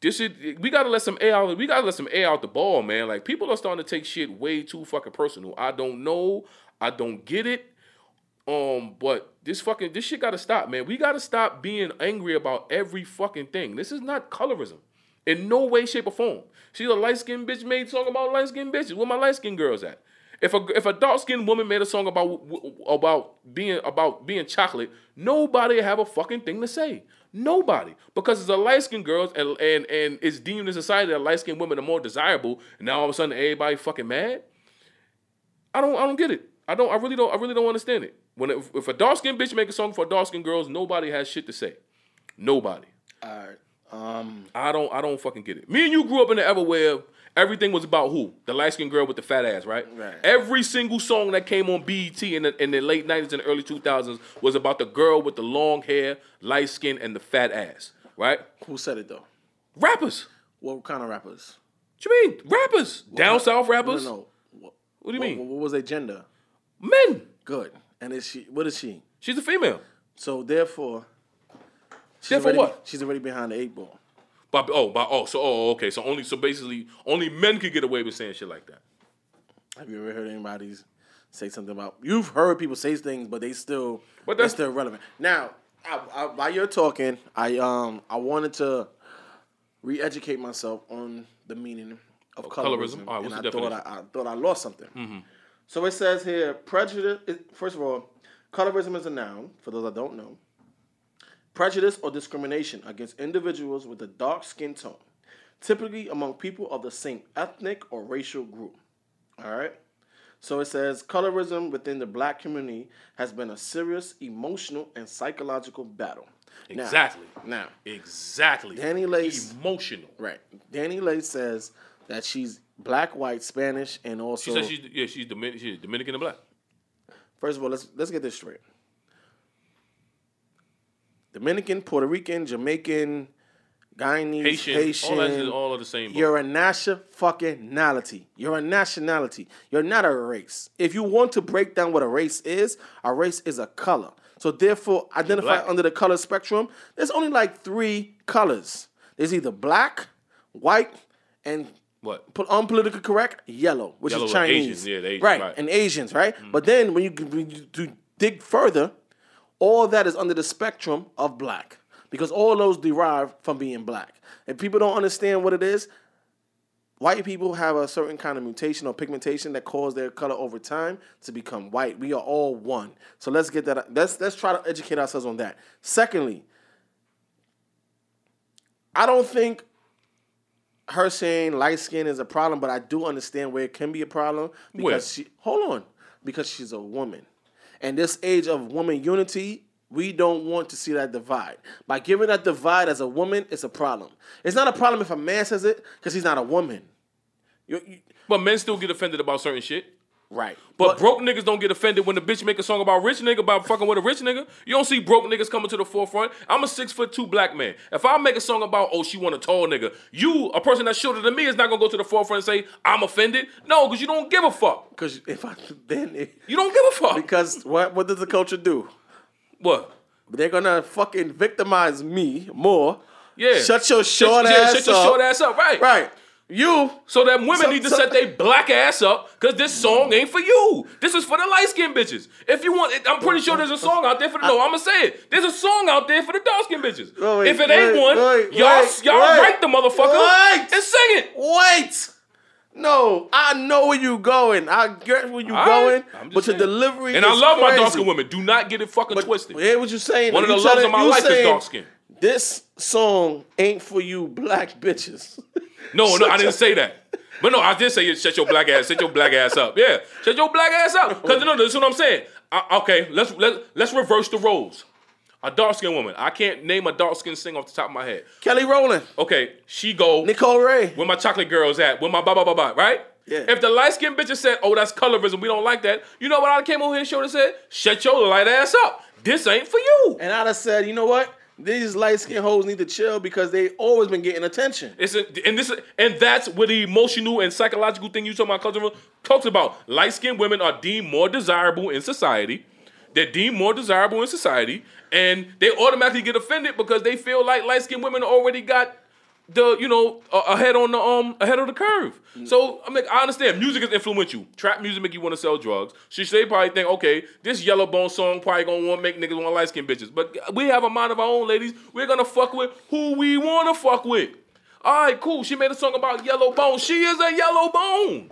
B: This shit we gotta let some air out we gotta let some air out the ball, man. Like people are starting to take shit way too fucking personal. I don't know. I don't get it. Um, but this fucking this shit gotta stop, man. We gotta stop being angry about every fucking thing. This is not colorism. In no way, shape, or form. She's a light skinned bitch made song about light skinned bitches. Where my light skinned girls at? If a if a dark skinned woman made a song about about being about being chocolate, nobody have a fucking thing to say. Nobody, because it's a light skinned girls and and and it's deemed in society that light skinned women are more desirable. And now all of a sudden everybody fucking mad. I don't I don't get it. I don't I really don't I really don't understand it. When if, if a dark skinned bitch make a song for dark skinned girls, nobody has shit to say. Nobody.
A: All right. Um.
B: I don't I don't fucking get it. Me and you grew up in the where everything was about who? The light skinned girl with the fat ass, right?
A: Right.
B: Every single song that came on BET in the, in the late 90s and early 2000s was about the girl with the long hair, light skin, and the fat ass, right?
A: Who said it though?
B: Rappers.
A: What kind of rappers?
B: What you mean? Rappers. Down south rappers.
A: No, no. What,
B: What do you
A: what,
B: mean?
A: what was their gender?
B: Men.
A: Good. And is she? What is she?
B: She's a female.
A: So therefore, she's
B: Therefore
A: already,
B: what?
A: She's already behind the eight ball.
B: But oh, but oh, so oh, okay. So only so basically only men could get away with saying shit like that.
A: Have you ever heard anybody say something about? You've heard people say things, but they still,
B: But
A: they're
B: that's-
A: still relevant. Now, I, I, while you're talking, I um I wanted to re-educate myself on the meaning of
B: Of
A: colorism.
B: colorism? Right, what's
A: and I thought? I, I thought I lost something. So it says here, prejudice. First of all, colorism is a noun. For those that don't know, prejudice or discrimination against individuals with a dark skin tone, typically among people of the same ethnic or racial group. All right. So it says colorism within the black community has been a serious emotional and psychological battle.
B: Exactly.
A: Now,
B: Exactly.
A: Danny Lace-
B: Emotional.
A: right. Dani Leigh says that she's black, white, Spanish, and also She
B: said she's yeah she's Dominican, she's Dominican and black.
A: First of all, let's let's get this straight. Dominican, Puerto Rican, Jamaican, Guyanese,
B: Haitian,
A: Haitian.
B: all that is all of the same. boat.
A: You're a national fucking nationality. You're a nationality. You're not a race. If you want to break down what a race is, a race is a color. So therefore, identify under the color spectrum. There's only like three colors. There's either black, white, and
B: What?
A: put unpolitically correct, yellow, which
B: Yellow
A: is Chinese.
B: Asians, yeah, the Asians,
A: right,
B: right. Mm.
A: and Asians, right? But then when you, when you dig further, all that is under the spectrum of black because all those derive from being black. And people don't understand what it is. White people have a certain kind of mutation or pigmentation that cause their color over time to become white. We are all one. So let's get that. Let's let's try to educate ourselves on that. Secondly, I don't think her saying light skin is a problem, but I do understand where it can be a problem because she hold on because she's a woman, and this age of woman unity. We don't want to see that divide. By giving that divide as a woman, it's a problem. It's not a problem if a man says it because he's not a woman. You- you-
B: But men still get offended about certain shit.
A: Right.
B: But, broke niggas don't get offended when the bitch make a song about rich nigga about fucking with a rich nigga. You don't see broke niggas coming to the forefront. I'm a six foot two black man. If I make a song about oh she want a tall nigga, you a person that's shorter than me is not gonna go to the forefront and say I'm offended. No, because you don't give a fuck.
A: because if I then it,
B: You don't give a fuck.
A: because what what does the culture do?
B: what?
A: They're gonna fucking victimize me more.
B: Yeah.
A: Shut your short
B: yeah,
A: ass
B: shut your
A: up.
B: short ass up. Right.
A: Right. You
B: So that women
A: So-
B: need to
A: so-
B: set their black ass up because this song ain't for you. This is for the light skinned bitches. If you want, I'm pretty sure there's a song out there for the. No, I'm gonna say it. There's a song out there for the dark skinned bitches.
A: Wait,
B: if it ain't
A: wait,
B: one,
A: wait,
B: y'all y'all write the motherfucker
A: wait.
B: and sing it.
A: wait. No, I know where you going. I get where you
B: All
A: going,
B: right,
A: but your
B: saying.
A: delivery
B: And I love my dark skinned women. Do not get it fucking
A: But
B: twisted.
A: hear what you're saying.
B: One of the loves of my life is dark skin.
A: This song ain't for you black bitches.
B: No, no, I didn't say that. But no, I did say shut your black ass, shut your black ass up. Yeah, shut your black ass up. Because no, this is what I'm saying. I, okay, let's let let's reverse the roles. A dark skinned woman. I can't name a dark skinned singer off the top of my head.
A: Kelly Rowland,
B: Okay, she go.
A: Nicole Ray.
B: Where my chocolate girls at? Where my blah blah blah blah, right?
A: Yeah.
B: If the light skinned bitches said, "Oh, that's colorism. We don't like that," you know what I came over here and showed and said, "Shut your light ass up. This ain't for you."
A: And I'd have said, you know what? These light skinned hoes need to chill because they always been getting attention.
B: It's a, and this and that's where the emotional and psychological thing you talking about culture talks about. Light skinned women are deemed more desirable in society. They're deemed more desirable in society, and they automatically get offended because they feel like light skinned women already got the you know uh, ahead on the um ahead of the curve. So I mean I understand music is influential. Trap music make you want to sell drugs. She they probably think okay this yellow bone song probably gonna want make niggas want light skinned bitches. But we have a mind of our own, ladies. We're gonna fuck with who we wanna fuck with. All right, cool. She made a song about yellow bone. She is a yellow bone.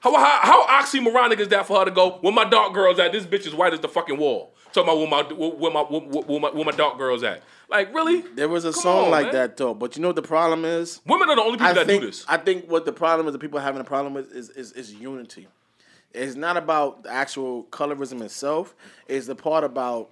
B: How, how, how oxymoronic is that for her to go, where my dark girls at? This bitch is white as the fucking wall. Talking about where my, where my, where, where my, where my dark girls at. Like, really?
A: There was a
B: Come
A: song
B: on,
A: like
B: man.
A: that though, but you know what the problem is?
B: Women are the only people
A: I
B: that
A: think
B: do this.
A: I think what the problem is, the people having a problem with is, is is unity. It's not about the actual colorism itself. It's the part about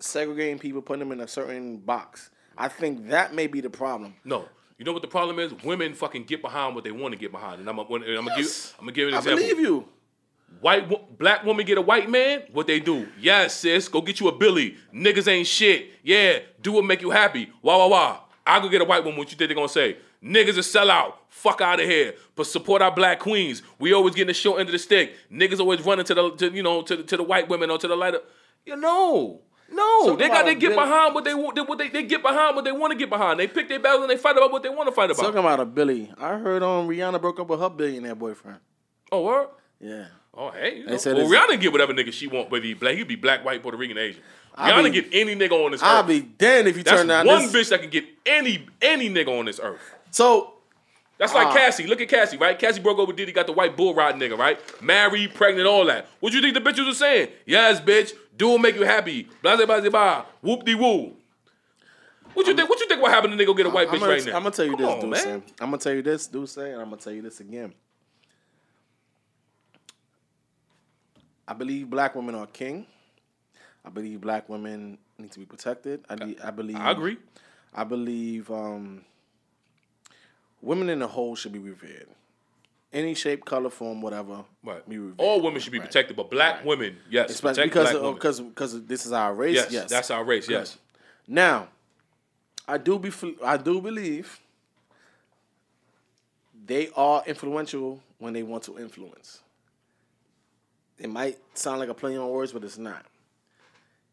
A: segregating people, putting them in a certain box. I think that may be the problem.
B: No. You know what the problem is? Women fucking get behind what they want to get behind. And I'm, gonna- I'm gonna
A: Yes.
B: give I'm gonna give you an
A: I
B: example.
A: believe you.
B: White wo- black woman get a white man, what they do? Yes, sis, go get you a Billy. Niggas ain't shit. Yeah, do what make you happy. Wah wah wah. I go get a white woman. What you think they gonna say? Niggas a sell out. Fuck out of here. But support our black queens. We always getting the short end of the stick. Niggas always running to the to, you know to, the- to the white women or to the lighter. You know. No,
A: Talk
B: they got to get
A: Billy-
B: behind what they want. They, what they, they get behind what they want to get behind. They pick their battles and they fight about what they want to fight about.
A: Talking about a Billy. I heard um Rihanna broke up with her billionaire boyfriend.
B: oh, what?
A: Yeah.
B: Oh hey, you know. well, Rihanna get whatever nigga she want, whether he black, he be black, white, Puerto Rican, Asian.
A: I
B: Rihanna
A: be-
B: get any nigga on this earth.
A: I'll
B: earth.
A: be damned if you
B: That's
A: turn down
B: one
A: this.
B: bitch that can get any any nigga on this earth.
A: So
B: That's like
A: Ah.
B: Cassie. Look at Cassie, right? Cassie broke up with Diddy, got the white bull riding nigga, right? Married, pregnant, all that. What you think the bitches was saying? Yes, bitch. Do what make you happy. Blah blah blah blah. Whoop de woo. What you think? What you think? What happened to nigga get a white
A: I'm
B: bitch
A: gonna,
B: right now?
A: I'm gonna tell you
B: Come
A: this,
B: on, man.
A: I'm gonna tell you this, Deuce, and I'm gonna tell you this again. I believe black women are king. I believe black women need to be protected. I, de- I believe.
B: I agree.
A: I believe um, women in the whole should be revered. Any shape, color, form, whatever.
B: Right.
A: Be revered.
B: All women should be
A: Right.
B: protected, but black
A: Right.
B: women, yes,
A: Especially because
B: black
A: of,
B: women.
A: because because this is our race.
B: yes,
A: Yes,
B: that's our race.
A: Good.
B: Yes.
A: Now, I do be I do believe they are influential when they want to influence. It might sound like a play on words, but it's not.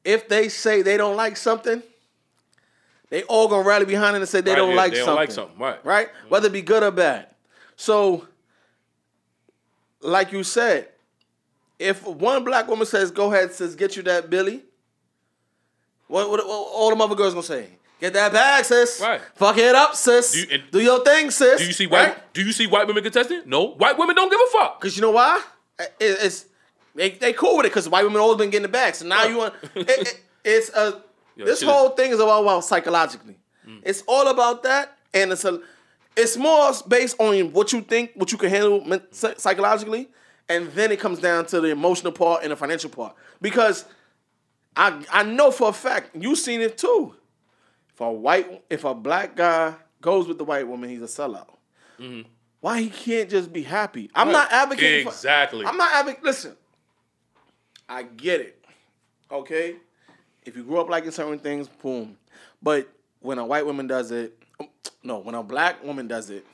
A: If they say they don't like something, they all gonna rally behind it and say they
B: Right,
A: don't
B: yeah,
A: like
B: they don't
A: something.
B: like something, right.
A: Right? Mm-hmm. Whether it be good or bad. So, like you said, if one black woman says, "Go ahead," says, "Get you that Billy," what, what, what all the mother girls gonna say? Get that bag, sis.
B: Right.
A: Fuck it up, sis.
B: Do
A: Do,
B: you- and-
A: your thing, sis.
B: Do you see white?
A: Right?
B: Do you see white women contesting? No, white women don't give a fuck.
A: Cause you know why? It- it's they they cool with it because white women always been getting the bag. So now
B: Huh.
A: you want it, it- it's a
B: Yeah,
A: this
B: shit
A: whole thing is all about psychologically. Mm. It's all about that, and it's a it's more based on what you think, what you can handle psychologically, and then it comes down to the emotional part and the financial part. Because I I know for a fact you've seen it too. If a white if a black guy goes with the white woman, he's a sellout. Mm-hmm. Why he can't just be happy? I'm not advocating
B: Exactly.
A: For, I'm not advocating. Listen, I get it. Okay, if you grew up liking certain things, boom. But when a white woman does it, no, when a black woman does it,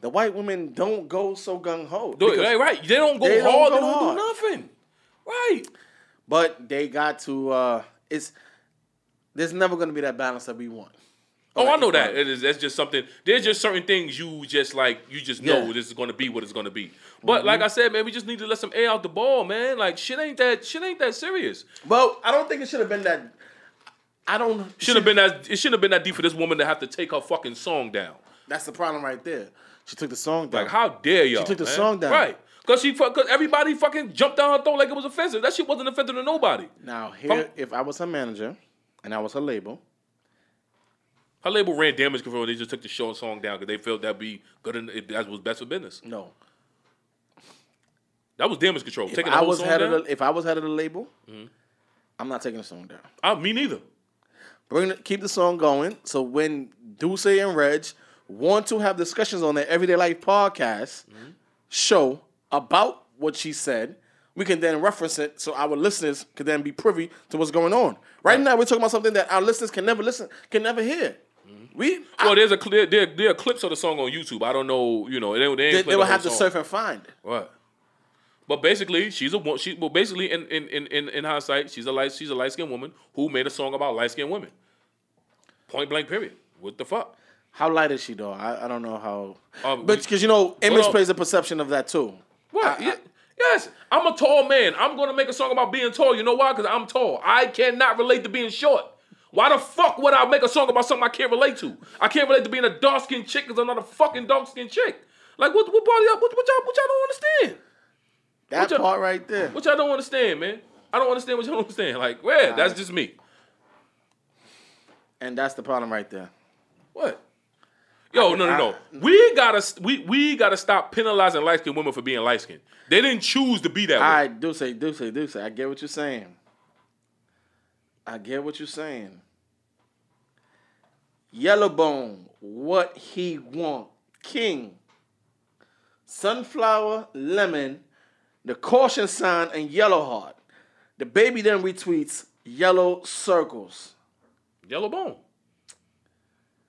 A: the white women don't go so gung ho.
B: Right, right. They don't go
A: They don't
B: hard.
A: go
B: they don't
A: hard.
B: do nothing. Right.
A: But they got to. uh It's there's never going to be that balance that we want.
B: Oh, I know that. It is. That's just something. There's just certain things you just like. You just know
A: Yeah.
B: this is going to be what it's going to be. But mm-hmm. like I said, man, we just need to let some air out the ball, man. Like shit ain't that. Shit ain't that serious.
A: Well, I don't think it should have been that. I don't.
B: Should have been that. It shouldn't have been that deep for this woman to have to take her fucking song down.
A: That's the problem right there. She took the song down.
B: Like how dare y'all?
A: She took the
B: man?
A: song down.
B: Right. Cause she, cause everybody fucking jumped down her throat like it was offensive. That shit wasn't offensive to nobody.
A: Now here,
B: From-
A: if I was her manager and I was her label,
B: Her label ran damage control. They just took the show song down because they felt that'd be good. And that was best for business.
A: no.
B: That was damage control.
A: If
B: Taking the
A: I was
B: song
A: head
B: down. Mm-hmm.
A: of the, if I was head of the label, I'm not taking the song down.
B: Ah, me neither.
A: Bring the, keep the song going. So when Duce and Reg want to have discussions on their Everyday Life podcast
B: Mm-hmm.
A: show about what she said, we can then reference it so our listeners can then be privy to what's going on. Right, now, we're talking about something that our listeners can never listen, can never hear. We.
B: Well, there's a clear there, there are clips of the song on YouTube. I don't know, you know, they, they, ain't
A: they,
B: play
A: they
B: the
A: will
B: whole
A: have to surf and find it.
B: Right. But basically, she's a she. Well, basically, in in, in, in in hindsight, she's a light she's a light skinned woman who made a song about light skinned women. Point blank. Period. What the fuck?
A: How light is she though? I, I don't know how.
B: Um,
A: but because you know, image
B: Well-
A: plays a perception of that too.
B: What?
A: I-
B: Yeah. yes, I'm a tall man. I'm gonna make a song about being tall. You know why? Because I'm tall. I cannot relate to being short. Why the fuck would I make a song about something I can't relate to? I can't relate to being a dark skinned chick because I'm not a fucking dark skinned chick. Like what? What part of y'all? What, what y'all? What y'all don't understand?
A: That
B: you-
A: part right there.
B: What y'all don't understand, man? I don't understand what y'all don't understand. Like, where? That's just me.
A: And that's the problem right there.
B: What? Yo, no, no, no. We gotta we we gotta stop penalizing light skinned women for being light skinned. They didn't choose to be that way.
A: I do say, do say, do say. I get what you're saying. I get what you're saying. Yellowbone, what he want, King, Sunflower, Lemon, the caution sign, and Yellow Heart. DaBaby then retweets yellow circles.
B: Yellow Bone.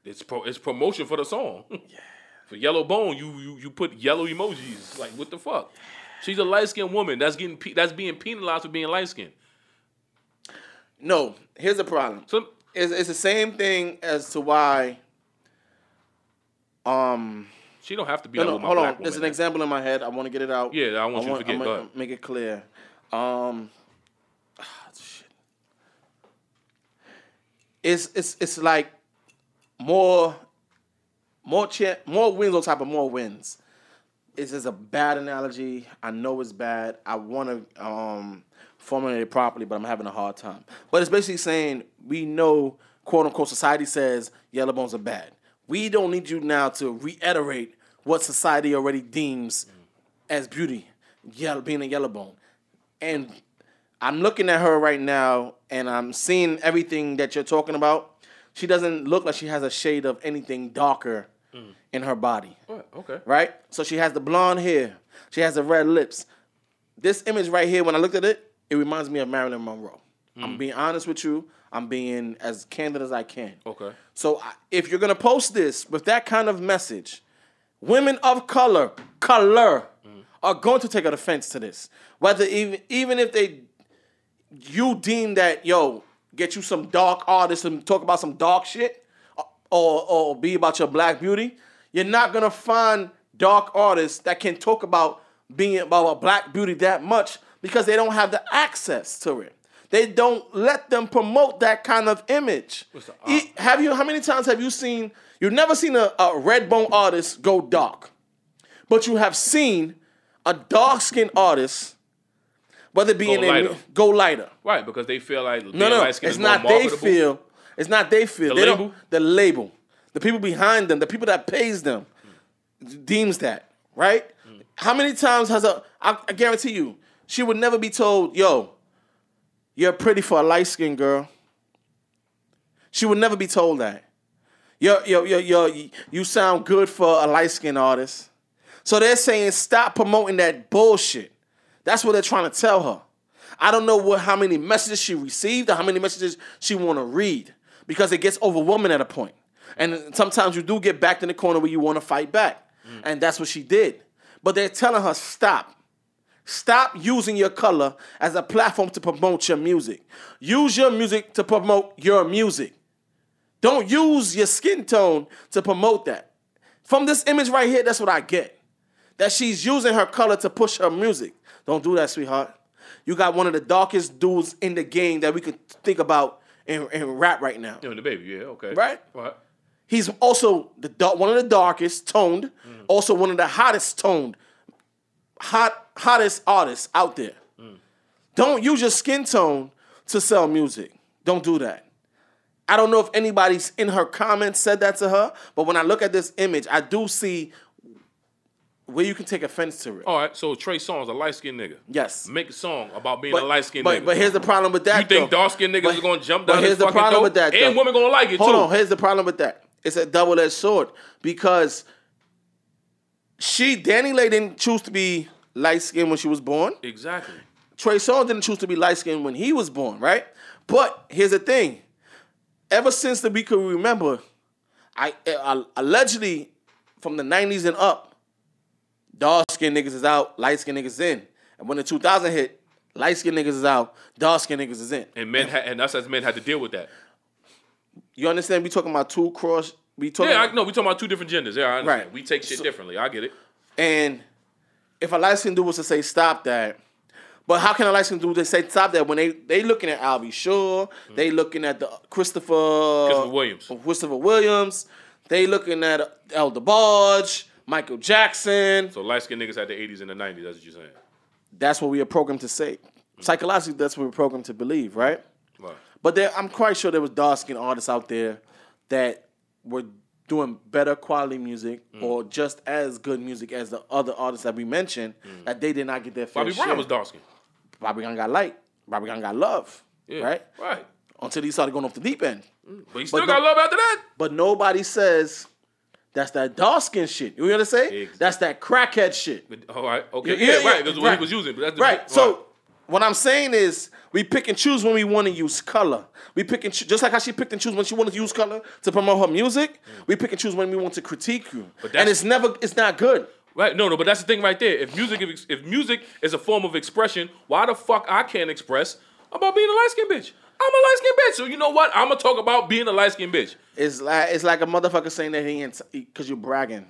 B: It's pro, it's promotion for the song. yeah. For Yellow Bone, you you you put yellow emojis. Like what the fuck? She's a light skinned woman. That's getting pe- that's being penalized for being light skinned.
A: No, here's the problem.
B: So
A: It's, it's the same thing as to why um
B: She don't have to be
A: No, no, hold on. There's an
B: is.
A: example in my head. I want to get it out.
B: Yeah, I want you to forget. Ahead.
A: make it clear. Um, ah, shit. It's it's it's like more more cha- more wins on top of more wins. It's just a bad analogy. I know it's bad. I want to um, formulate it properly, but I'm having a hard time. But it's basically saying we know, quote unquote, society says yellow bones are bad. We don't need you now to reiterate what society already deems as beauty, yellow, being a yellow bone. And I'm looking at her right now, and I'm seeing everything that you're talking about. She doesn't look like she has a shade of anything darker in her body
B: What? Okay.
A: right? So she has the blonde hair. She has the red lips. This image right here, when I looked at it, it reminds me of Marilyn Monroe. I'm mm. being honest with you. I'm being as candid as I can.
B: Okay.
A: So if you're gonna post this with that kind of message, women of color, color, mm. are going to take offense to this. Whether even even if they you deem that yo get you some dark artists and talk about some dark shit, uh, or or be about your black beauty, you're not gonna find dark artists that can talk about being about a black beauty that much because they don't have the access to it. They don't let them promote that kind of image.
B: What's the-
A: E- have you? How many times have you seen? You've never seen a, a red bone artist go dark, but you have seen a dark skinned artist, whether it be
B: Go
A: in
B: lighter.
A: go lighter.
B: Right, because they feel like
A: No, no, it's not they feel. It's not they feel.
B: The
A: they
B: label?
A: The label. The people behind them, the people that pays them, deems that right. Mm. How many times has a? I, I guarantee you, she would never be told, "Yo, you're pretty for a light skinned girl." She would never be told that. Yo, yo, yo, yo, you sound good for a light skinned artist. So they're saying stop promoting that bullshit. That's what they're trying to tell her. I don't know what how many messages she received or how many messages she want to read because it gets overwhelming at a point. And sometimes you do get backed in the corner where you want to fight back. Mm. And that's what she did. But they're telling her stop. Stop using your color as a platform to promote your music. Use your music to promote your music. Don't use your skin tone to promote that. From this image right here, that's what I get. That she's using her color to push her music. Don't do that, sweetheart. You got one of the darkest dudes in the game that we could think about in, in rap right now.
B: DaBaby, yeah, okay.
A: Right?
B: Right.
A: He's also the one of the darkest toned, mm. also one of the hottest toned, hot hottest artists out there. Don't use your skin tone to sell music. Don't do that. I don't know if anybody's in her comments said that to her, but when I look at this image, I do see where you can take offense to it.
B: All right, so Trey Songz, a light skinned nigga.
A: Yes.
B: Make a song about being
A: But,
B: a light skinned
A: but,
B: nigga.
A: but here's the problem with that.
B: you think dark skinned niggas
A: But-
B: are gonna jump
A: but
B: down
A: here's
B: his
A: the problem
B: throat?
A: with that,
B: And
A: though.
B: women gonna like it
A: Hold
B: too.
A: Hold on, here's the problem with that. It's a double edged sword because she, Dani Leigh, didn't choose to be light skinned when she was born.
B: Exactly.
A: Trey Songz didn't choose to be light skinned when he was born, right? But here's the thing: ever since that we could remember, I, eh, I allegedly from the '90s and up, dark skinned niggas is out, light skinned niggas in, and when the 2000 hit, light skinned niggas is out, dark skinned niggas is in.
B: And men, ha- and us as men had to deal with that.
A: You understand? We talking about two cross. We talking.
B: Yeah, I know. We talking about two different genders. Yeah, I understand.
A: Right.
B: We take shit differently. I get it.
A: And if a light skinned dude was to say stop that, but how can a light skinned dude just say stop that when they they looking at Al B. Sure, mm-hmm. they looking at the Christopher
B: Christopher Williams.
A: Christopher Williams, they looking at El DeBarge, Michael Jackson.
B: So light skinned niggas had the 80s and the 90s. That's what you're saying.
A: That's what we are programmed to say. Mm-hmm. Psychologically, that's what we're programmed to believe, right?
B: Right.
A: But there, I'm quite sure there was dark skinned artists out there that were doing better quality music
B: Mm.
A: or just as good music as the other artists that we mentioned that they did not get their fair
B: Mm. Bobby
A: share.
B: Brown was dark skinned.
A: Bobby Gun got light. Bobby Gun got love.
B: Yeah.
A: Right?
B: Right.
A: Until he started going off the deep end.
B: But he still
A: no-
B: got love after that.
A: But nobody says that's that dark skin shit. You know what I'm saying?
B: Exactly.
A: That's that crackhead shit.
B: But, all right. Okay.
A: Yeah,
B: Yeah,
A: yeah,
B: right. That's what
A: right.
B: he was using. But that's the,
A: Right. What I'm saying is we pick and choose when we want to use color. We pick and choose, just like how she picked and choose when she wanted to use color to promote her music. We pick and choose when we want to critique you.
B: But
A: and it's never, it's not good.
B: Right, no, no, but that's the thing right there. If music, if, if music is a form of expression, why the fuck I can't express about being a light skinned bitch? I'm a light skinned bitch, so you know what? I'm gonna talk about being a light skinned bitch.
A: It's like it's like a motherfucker saying that he ain't because you're bragging.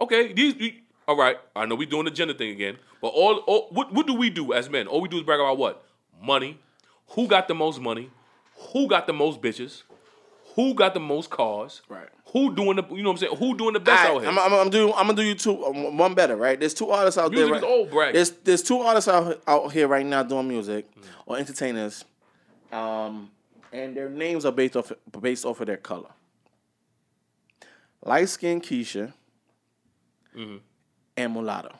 B: Okay, these. all right, I know we're doing the gender thing again, but all, all what what do we do as men? All we do is brag about what? Money. Who got the most money? Who got the most bitches? Who got the most cars?
A: Right.
B: Who doing the you know what I'm saying? Who doing the best out here?
A: I'm, I'm, I'm do I'm gonna do you two um, one better, right? There's two artists out
B: Music
A: there.
B: is
A: Right?
B: old brag.
A: There's there's two artists out out here right now doing music or entertainers, um, and their names are based off based off of their color. Light skin Keisha
B: Mm-hmm.
A: and Mulatto.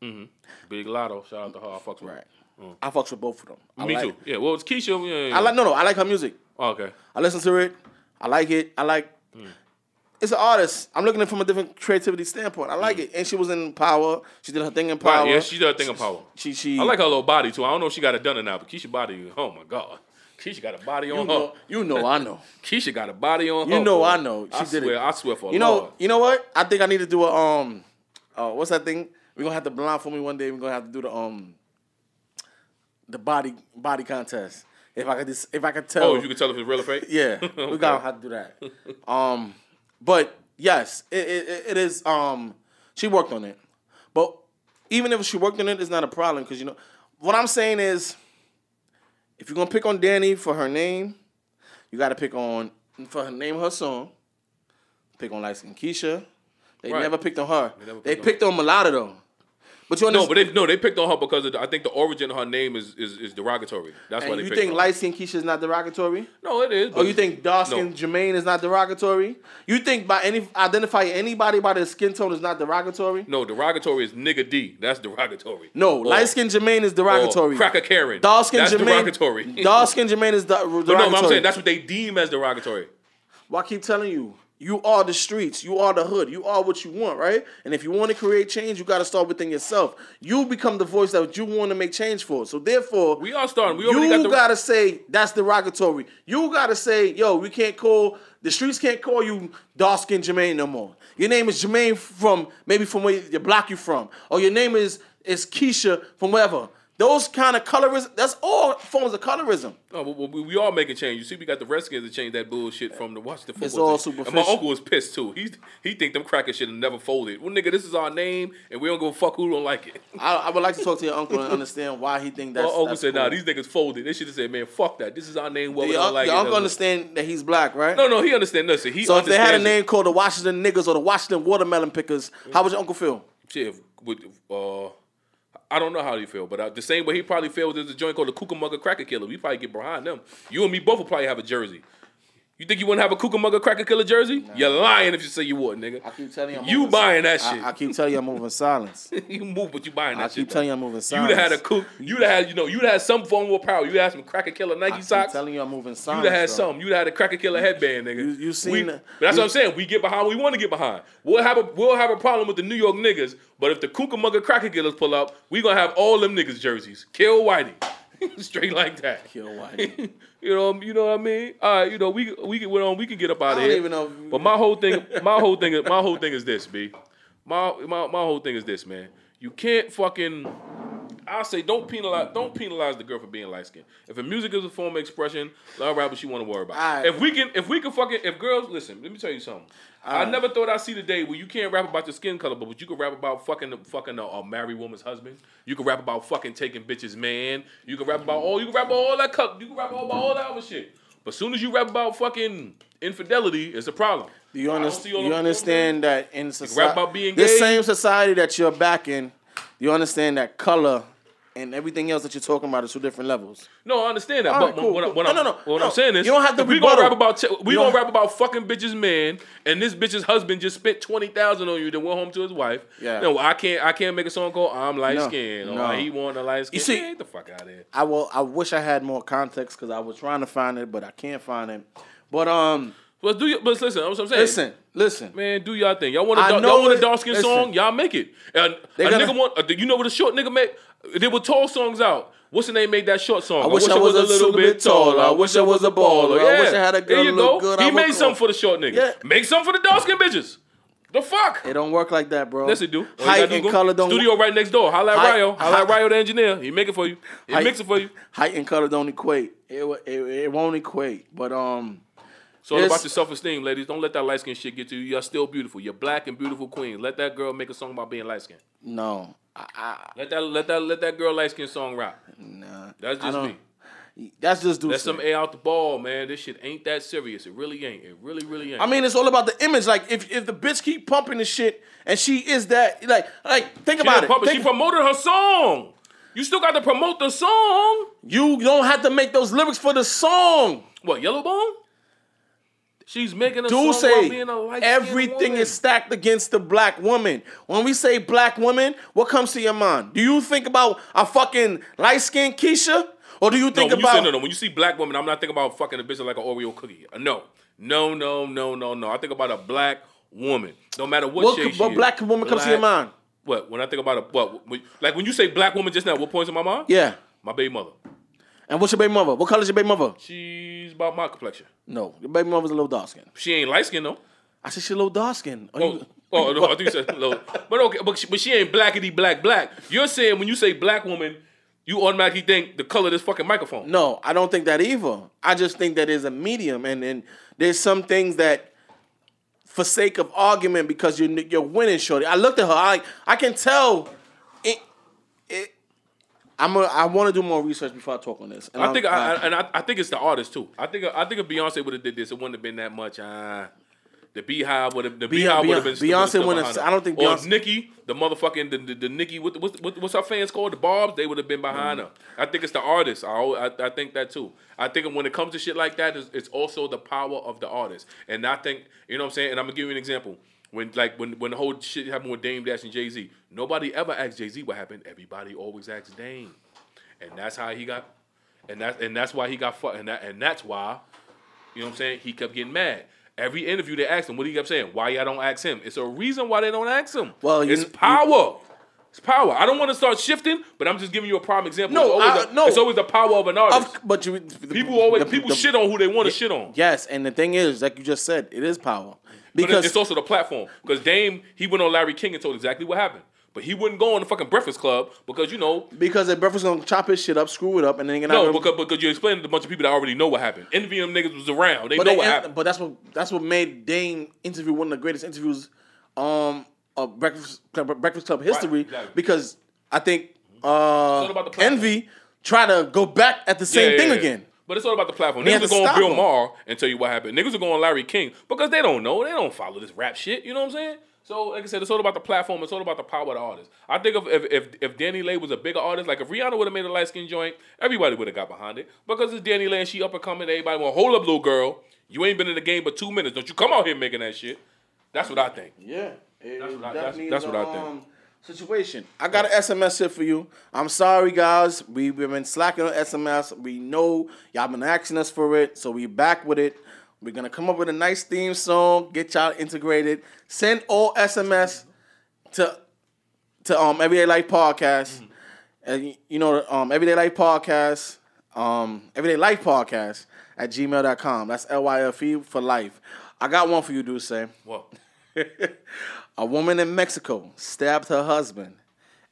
B: Big Latto, shout out to her. I fucks with.
A: Right.
B: her.
A: I fucks with both of them. I
B: Me
A: like,
B: too. Yeah. Well, it's Keisha. Yeah, yeah,
A: I like no no. I like her music.
B: Oh, okay.
A: I listen to it. I like it. I like. It's an artist. I'm looking at it from a different creativity standpoint. I like it, and she was in Power. She did her thing in Power.
B: Right, yeah, she did her thing in power.
A: She she.
B: I like her little body too. I don't know if she got it done or not, but Keisha body. Oh my god. Keisha got a body on
A: You know,
B: her.
A: you know, I know.
B: Keisha got a body on her.
A: You know,
B: boy.
A: I know. She
B: I
A: did
B: swear,
A: it.
B: I swear for
A: You know,
B: Lord.
A: you know what? I think I need to do a um, uh, what's that thing? We're gonna have to blindfold me one day. We're gonna have to do the um, the body body contest. If I could, just, if I could tell.
B: Oh, you can tell if it's real or fake.
A: Yeah, we gotta have to do that. Um, but yes, it, it, it is. Um, she worked on it, but even if she worked on it, it's not a problem because you know what I'm saying is, if you're gonna pick on Danny for her name, you got to pick on for her name, her song. Pick on light skin Keisha. They
B: Right.
A: never picked on her. They
B: picked on
A: picked on Mulatto though. But you
B: No, but they no, they picked on her because of the, I think the origin of her name is is, is derogatory. That's why they
A: you
B: picked
A: think light skin Keisha is not derogatory?
B: No, it is.
A: Oh, you think dark skin
B: No.
A: Jermaine is not derogatory? You think by any identify anybody by their skin tone is not derogatory?
B: No, derogatory is nigga D. That's derogatory.
A: No,
B: Or-
A: light skin Jermaine is
B: or
A: derogatory.
B: Cracker Karen.
A: Dark skin Jermaine.
B: derogatory.
A: Dark skin Jermaine is der- derogatory.
B: But no, I'm saying that's what they deem as derogatory.
A: Well, I keep telling you, you are the streets, you are the hood, you are what you want, right? And if you want to create change, you got to start within yourself. You become the voice that you want to make change for. So therefore,
B: We are starting. We
A: you
B: got the
A: gotta say that's derogatory. You gotta say, yo, we can't call the streets can't call you dark skin Jermaine no more. Your name is Jermaine from maybe from where the block you from, or your name is is Keisha from wherever. Those kind of colorism, that's all forms of colorism.
B: No, but we, we all making change. You see, we got the Redskins to change that bullshit from the Washington football.
A: It's all
B: team. And my uncle was pissed too. He he think them crackers should have never folded. Well, nigga, this is our name, and we don't go fuck who don't like it.
A: I, I would like to talk to your uncle and understand why he think
B: My uncle
A: that's
B: said,
A: cool.
B: "Nah, these niggas folded." They should have said, "Man, fuck that. This is our name. What we
A: Your,
B: don't like
A: your
B: it."
A: uncle understand that he's black, right?
B: No, no, he understand. Listen, he
A: So if they had a
B: understands it.
A: name called the Washington Niggas or the Washington Watermelon Pickers, how would your uncle feel?
B: shit, with, uh, I don't know how he feel, but uh, the same way he probably feels there's a joint called the Cucamonga Cracker Killer. We probably get behind them. You and me both will probably have a jersey. You think you wouldn't have a Cucamonga Cracker Killer jersey? You're lying if you say you wouldn't, nigga.
A: I keep telling you, I'm
B: You buying that shit.
A: I keep telling you, I'm moving silence.
B: you move, but you buying that
A: I
B: shit.
A: I
B: keep
A: telling you, I'm moving silence.
B: You'd have had a cool. You'd have had, you know, you'd have had some form of power. You'd have some Cracker Killer
A: I
B: Nike
A: keep
B: socks.
A: telling you, I'm moving silence.
B: You'd have had some. You'd have had a Cracker Killer headband, nigga.
A: You- you seen
B: We- But that's
A: you-
B: what I'm saying. We get behind. We want to get behind. We'll have a we'll have a problem with the New York niggas. But if the Cucamonga Cracker Killers pull up, we gonna have all them niggas jerseys. Kill Whitey, straight like that.
A: Kill Whitey.
B: you know, you know what I mean. All right, you know, we we can on. We can get up out of here.
A: even know
B: But my whole thing, my whole thing, my whole thing is this, b. My my my whole thing is this, man. You can't fucking. I say don't penalize don't penalize the girl for being light skinned. If her music is a form of expression, let her rap what she want to worry about.
A: Alright.
B: If we can if we can fucking if girls listen, let me tell you something. I never thought I'd see the day where you can't rap about your skin color, but you can rap about fucking fucking a, a married woman's husband. You can rap about fucking taking bitches man. You can rap about all you can rap about all that cut. You can rap about all that other shit. But soon as you rap about fucking infidelity, it's a problem.
A: Do you,
B: don't
A: understand? you understand that in society, this same society that you're back in, you understand that color and everything else that you're talking about is two different levels.
B: No, I understand that.
A: All
B: but
A: right, cool,
B: what,
A: cool.
B: what
A: No, no, no,
B: what
A: no.
B: I'm saying is,
A: You don't have to
B: we gonna rap about we
A: You
B: gonna
A: don't-
B: rap about fucking bitches man, and this bitch's husband just spent twenty thousand on you, then went home to his wife.
A: Yeah.
B: No, I can't. I can't make a song called "I'm Light
A: No,
B: Skinned" or
A: no.
B: "He Want a Light Skin."
A: You see-
B: get the fuck out of here.
A: I will. I wish I had more context because I was trying to find it, but I can't find it. But um,
B: But do you? But listen, that's what I'm saying.
A: listen, listen.
B: Man, do y'all thing. Y'all want a,
A: I
B: dar-
A: know
B: y'all want a dark skin song? Y'all make it. And a nigga want. Uh, you know what a short nigga made? They were tall songs out. What's the name? Made that short song.
A: I wish I was a little bit taller. I wish I was a baller. I wish I had a
B: There you
A: look
B: go.
A: good.
B: He made something for the short niggas.
A: Yeah.
B: Make something for the dark skin bitches. The fuck?
A: It don't work like that, bro.
B: Yes, it do. All
A: Height
B: do
A: and color don't.
B: Studio right next door. Holla at Ryo. Holla at Ryo, the engineer. He make it for you. He
A: Height-
B: mix it for you.
A: Height and color don't equate. It, it, it won't equate. But um,
B: It's all about your self esteem, ladies. Don't let that light skin shit get to you. You're still beautiful. You're black and beautiful queen. Let that girl make a song about being light skinned.
A: No, I, I,
B: Let that let that let that girl light skin song rock.
A: nah.
B: That's just me.
A: That's just do.
B: Let some air out the ball, man. This shit ain't that serious. It really ain't. It really, really ain't.
A: I mean, it's all about the image. Like, if if the bitch keep pumping the shit and she is that, like, like think
B: she,
A: about it. Think-
B: she promoted her song. You still got to promote the song.
A: you don't have to make those lyrics for the song.
B: What, Yellowbone? She's making a
A: Do
B: song while
A: say
B: being a light
A: everything is stacked against the black woman. When we say black woman, what comes to your mind? Do you think about a fucking light skinned Keisha? Or do you
B: No,
A: think
B: when you
A: about
B: say no, no, when you see black women, I'm not thinking about fucking a bitch like an Oreo cookie. Uh, No, no, no, no, no, no. I think about a black woman. No matter what,
A: what,
B: shade she
A: what
B: is.
A: black woman comes to your mind?
B: What? When I think about a what? When, like when you say black woman just now, what points in my mind?
A: Yeah.
B: My baby mother.
A: And what's your baby mother? What color is your baby mother?
B: She's about my complexion.
A: No, your baby mother's a little dark skin.
B: She ain't light skinned though.
A: I said she's a little dark skin.
B: Oh, oh no, I think you said low. But okay, but she, but she ain't blackity black black. You're saying when you say black woman, you automatically think the color of this fucking microphone.
A: No, I don't think that either. I just think that is a medium, and and there's some things that, for sake of argument, because you're you're winning, shorty. I looked at her. I I can tell. I'm a, I want to do more research before I talk on this. And
B: I think I, I- and I, I think it's the artist too. I think I think if Beyonce would have did this, it wouldn't have been that much. Uh, the BeyHive would have the BeyHive would have been.
A: Beyonce wouldn't have- I don't think Beyonce.
B: Or Nicki, the motherfucking the the, the Nicki, what, what, what, what's our fans called? The Barbs. They would have been behind her. I think it's the artist. I, I I think that too. I think when it comes to shit like that, it's, it's also the power of the artist. And I think you know what I'm saying. And I'm gonna give you an example. When like when when the whole shit happened with Dame Dash and Jay Z, nobody ever asked Jay Z what happened. Everybody always asks Dame, and that's how he got, and that's and that's why he got fucked, and that and that's why, you know what I'm saying. He kept getting mad. Every interview they asked him, what he kept saying, why y'all don't ask him? It's a reason why they don't ask him.
A: Well, you-
B: it's power. It's power. I don't want to start shifting, but I'm just giving you a prime example.
A: No,
B: it's always,
A: I-
B: a-
A: no.
B: it's always the power of an artist.
A: of, but you
B: people always
A: the-
B: people
A: the-
B: shit on who they want to shit on.
A: Yes, and the thing is, like you just said, it is power
B: But
A: because
B: it's also the platform. Because Dame, he went on Larry King and told exactly what happened. But he wouldn't go on the fucking Breakfast Club because, you know,
A: because the breakfast gonna chop his shit up, screw it up, and then
B: no,
A: gonna-
B: because, because you explained to a bunch of people that already know what happened. Envy them niggas was around. They
A: But,
B: know
A: they-
B: what happened.
A: but that's what that's what made Dame interview one of the greatest interviews um of Breakfast Club, Breakfast Club history
B: exactly.
A: because I think uh
B: about the platform.
A: Envy tried to go back at the same
B: Yeah, yeah,
A: thing
B: yeah.
A: again.
B: But it's all about the platform.
A: They
B: Niggas
A: had
B: are
A: to
B: going Bill
A: him.
B: Maher and tell you what happened. Niggas are going Larry King because they don't know. They don't follow this rap shit. You know what I'm saying? So, like I said, it's all about the platform. It's all about the power of the artist. I think if if if, if Dani Leigh was a bigger artist, like if Rihanna would have made a light skin joint, everybody would have got behind it because it's Dani Leigh and she up and coming. Everybody want hold up, little girl. You ain't been in the game but two minutes. Don't you come out here making that shit? That's what I think.
A: Yeah, it,
B: That's what I- that's- that's
A: is,
B: what I think.
A: Um, Situation. I got an SMS here for you. I'm sorry, guys. We, we've been slacking on SMS. We know y'all been asking us for it, so we back with it. We're gonna come up with a nice theme song, get y'all integrated. Send all SMS to to um Everyday Life Podcast. And you know, um Everyday Life Podcast, um Everyday Life Podcast at gmail.com. That's L Y F E for life. I got one for you, Duce.
B: What?
A: A woman in Mexico stabbed her husband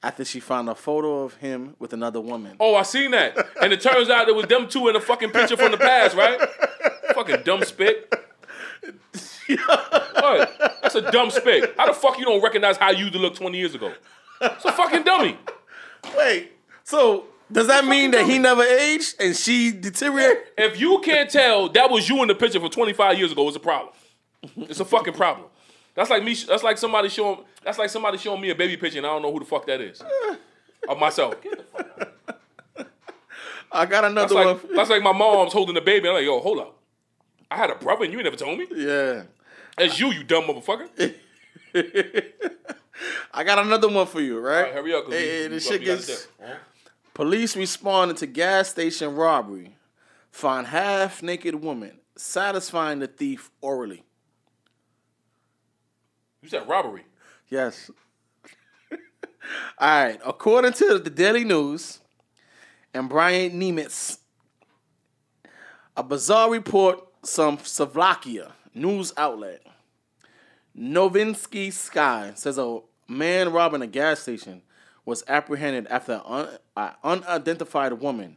A: after she found a photo of him with another woman.
B: Oh, I seen that. And it turns out it was them two in a fucking picture from the past, right? fucking dumb spit. What? That's a dumb spit. How the fuck you don't recognize how you used to look 20 years ago? It's a fucking dummy.
A: Wait, so does that mean that he never aged and she deteriorated?
B: If you can't tell that was you in the picture from 25 years ago, it's a problem. It's a fucking problem. That's like me. That's like somebody showing. That's like somebody showing me a baby picture and I don't know who the fuck that is. Of myself.
A: I got
B: That's
A: another
B: like
A: one.
B: that's like my mom's holding the baby. I'm like, yo, hold up. I had a brother and you ain't never told me.
A: Yeah.
B: That's you, you dumb motherfucker.
A: I got another one for you, right?
B: Hurry up.
A: Hey, this shit gets.
B: Huh?
A: Police responded to gas station robbery. Find half naked woman satisfying the thief orally.
B: You said robbery.
A: Yes. All right. According to the Daily News and Brian Niemietz, a bizarre report from Slovakia news outlet, Novinsky Sky, says a man robbing a gas station was apprehended after an un- an unidentified woman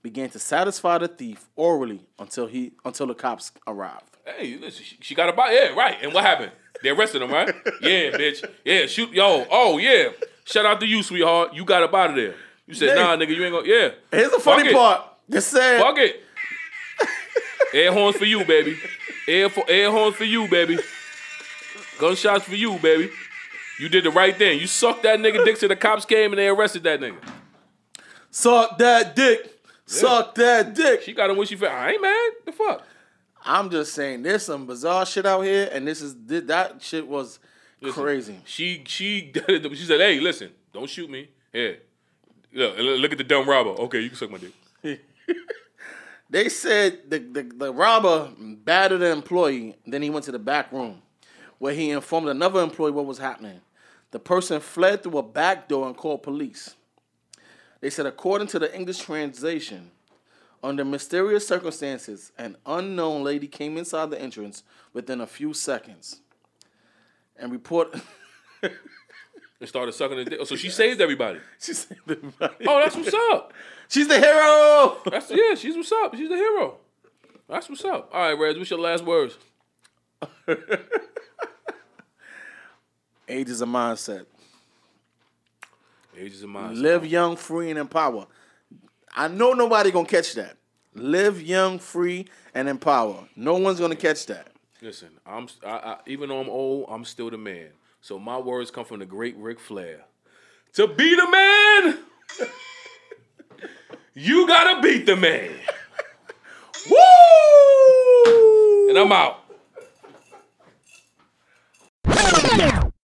A: began to satisfy the thief orally until he until the cops arrived.
B: Hey, listen, she, she got a body. Yeah, right. And what happened? They arrested him, right? Yeah, bitch. Yeah, shoot. Yo, oh yeah. Shout out to you, sweetheart. You got up out of there. You said, nah, nigga, you ain't gonna. Yeah.
A: Here's the
B: Fuck
A: funny
B: it.
A: part. They said
B: Fuck it. Air horns for you, baby. Air for air horns for you, baby. Gunshots for you, baby. You did the right thing. You sucked that nigga dick till the cops came and they arrested that nigga.
A: suck that dick. Suck that dick.
B: She got him when she felt. I ain't mad. The fuck.
A: I'm just saying there's some bizarre shit out here, and this is that shit was
B: Listen,
A: crazy.
B: She she she said, "Hey, listen, don't shoot me. Here, look, look at the dumb robber. Okay, you can suck my dick.
A: They said the, the, the robber battered an employee, then he went to the back room where he informed another employee what was happening. The person fled through a back door and called police. They said, according to the English translation, under mysterious circumstances, an unknown lady came inside the entrance within a few seconds and report.
B: And started sucking the dick. Oh, so she saved everybody.
A: she said everybody-
B: Oh, that's what's up.
A: She's the hero.
B: That's yeah. She's what's up. She's the hero. That's what's up. All right, Rez. What's your last words?
A: Age is a mindset.
B: Ages of mindset.
A: Live young, free, and empower. I know nobody gonna catch that. Live young, free, and empower. No one's gonna catch that.
B: Listen, I'm I, I, even though I'm old, I'm still the man. So my words come from the great Ric Flair. To be the man, you gotta beat the man.
A: Woo!
B: And I'm out.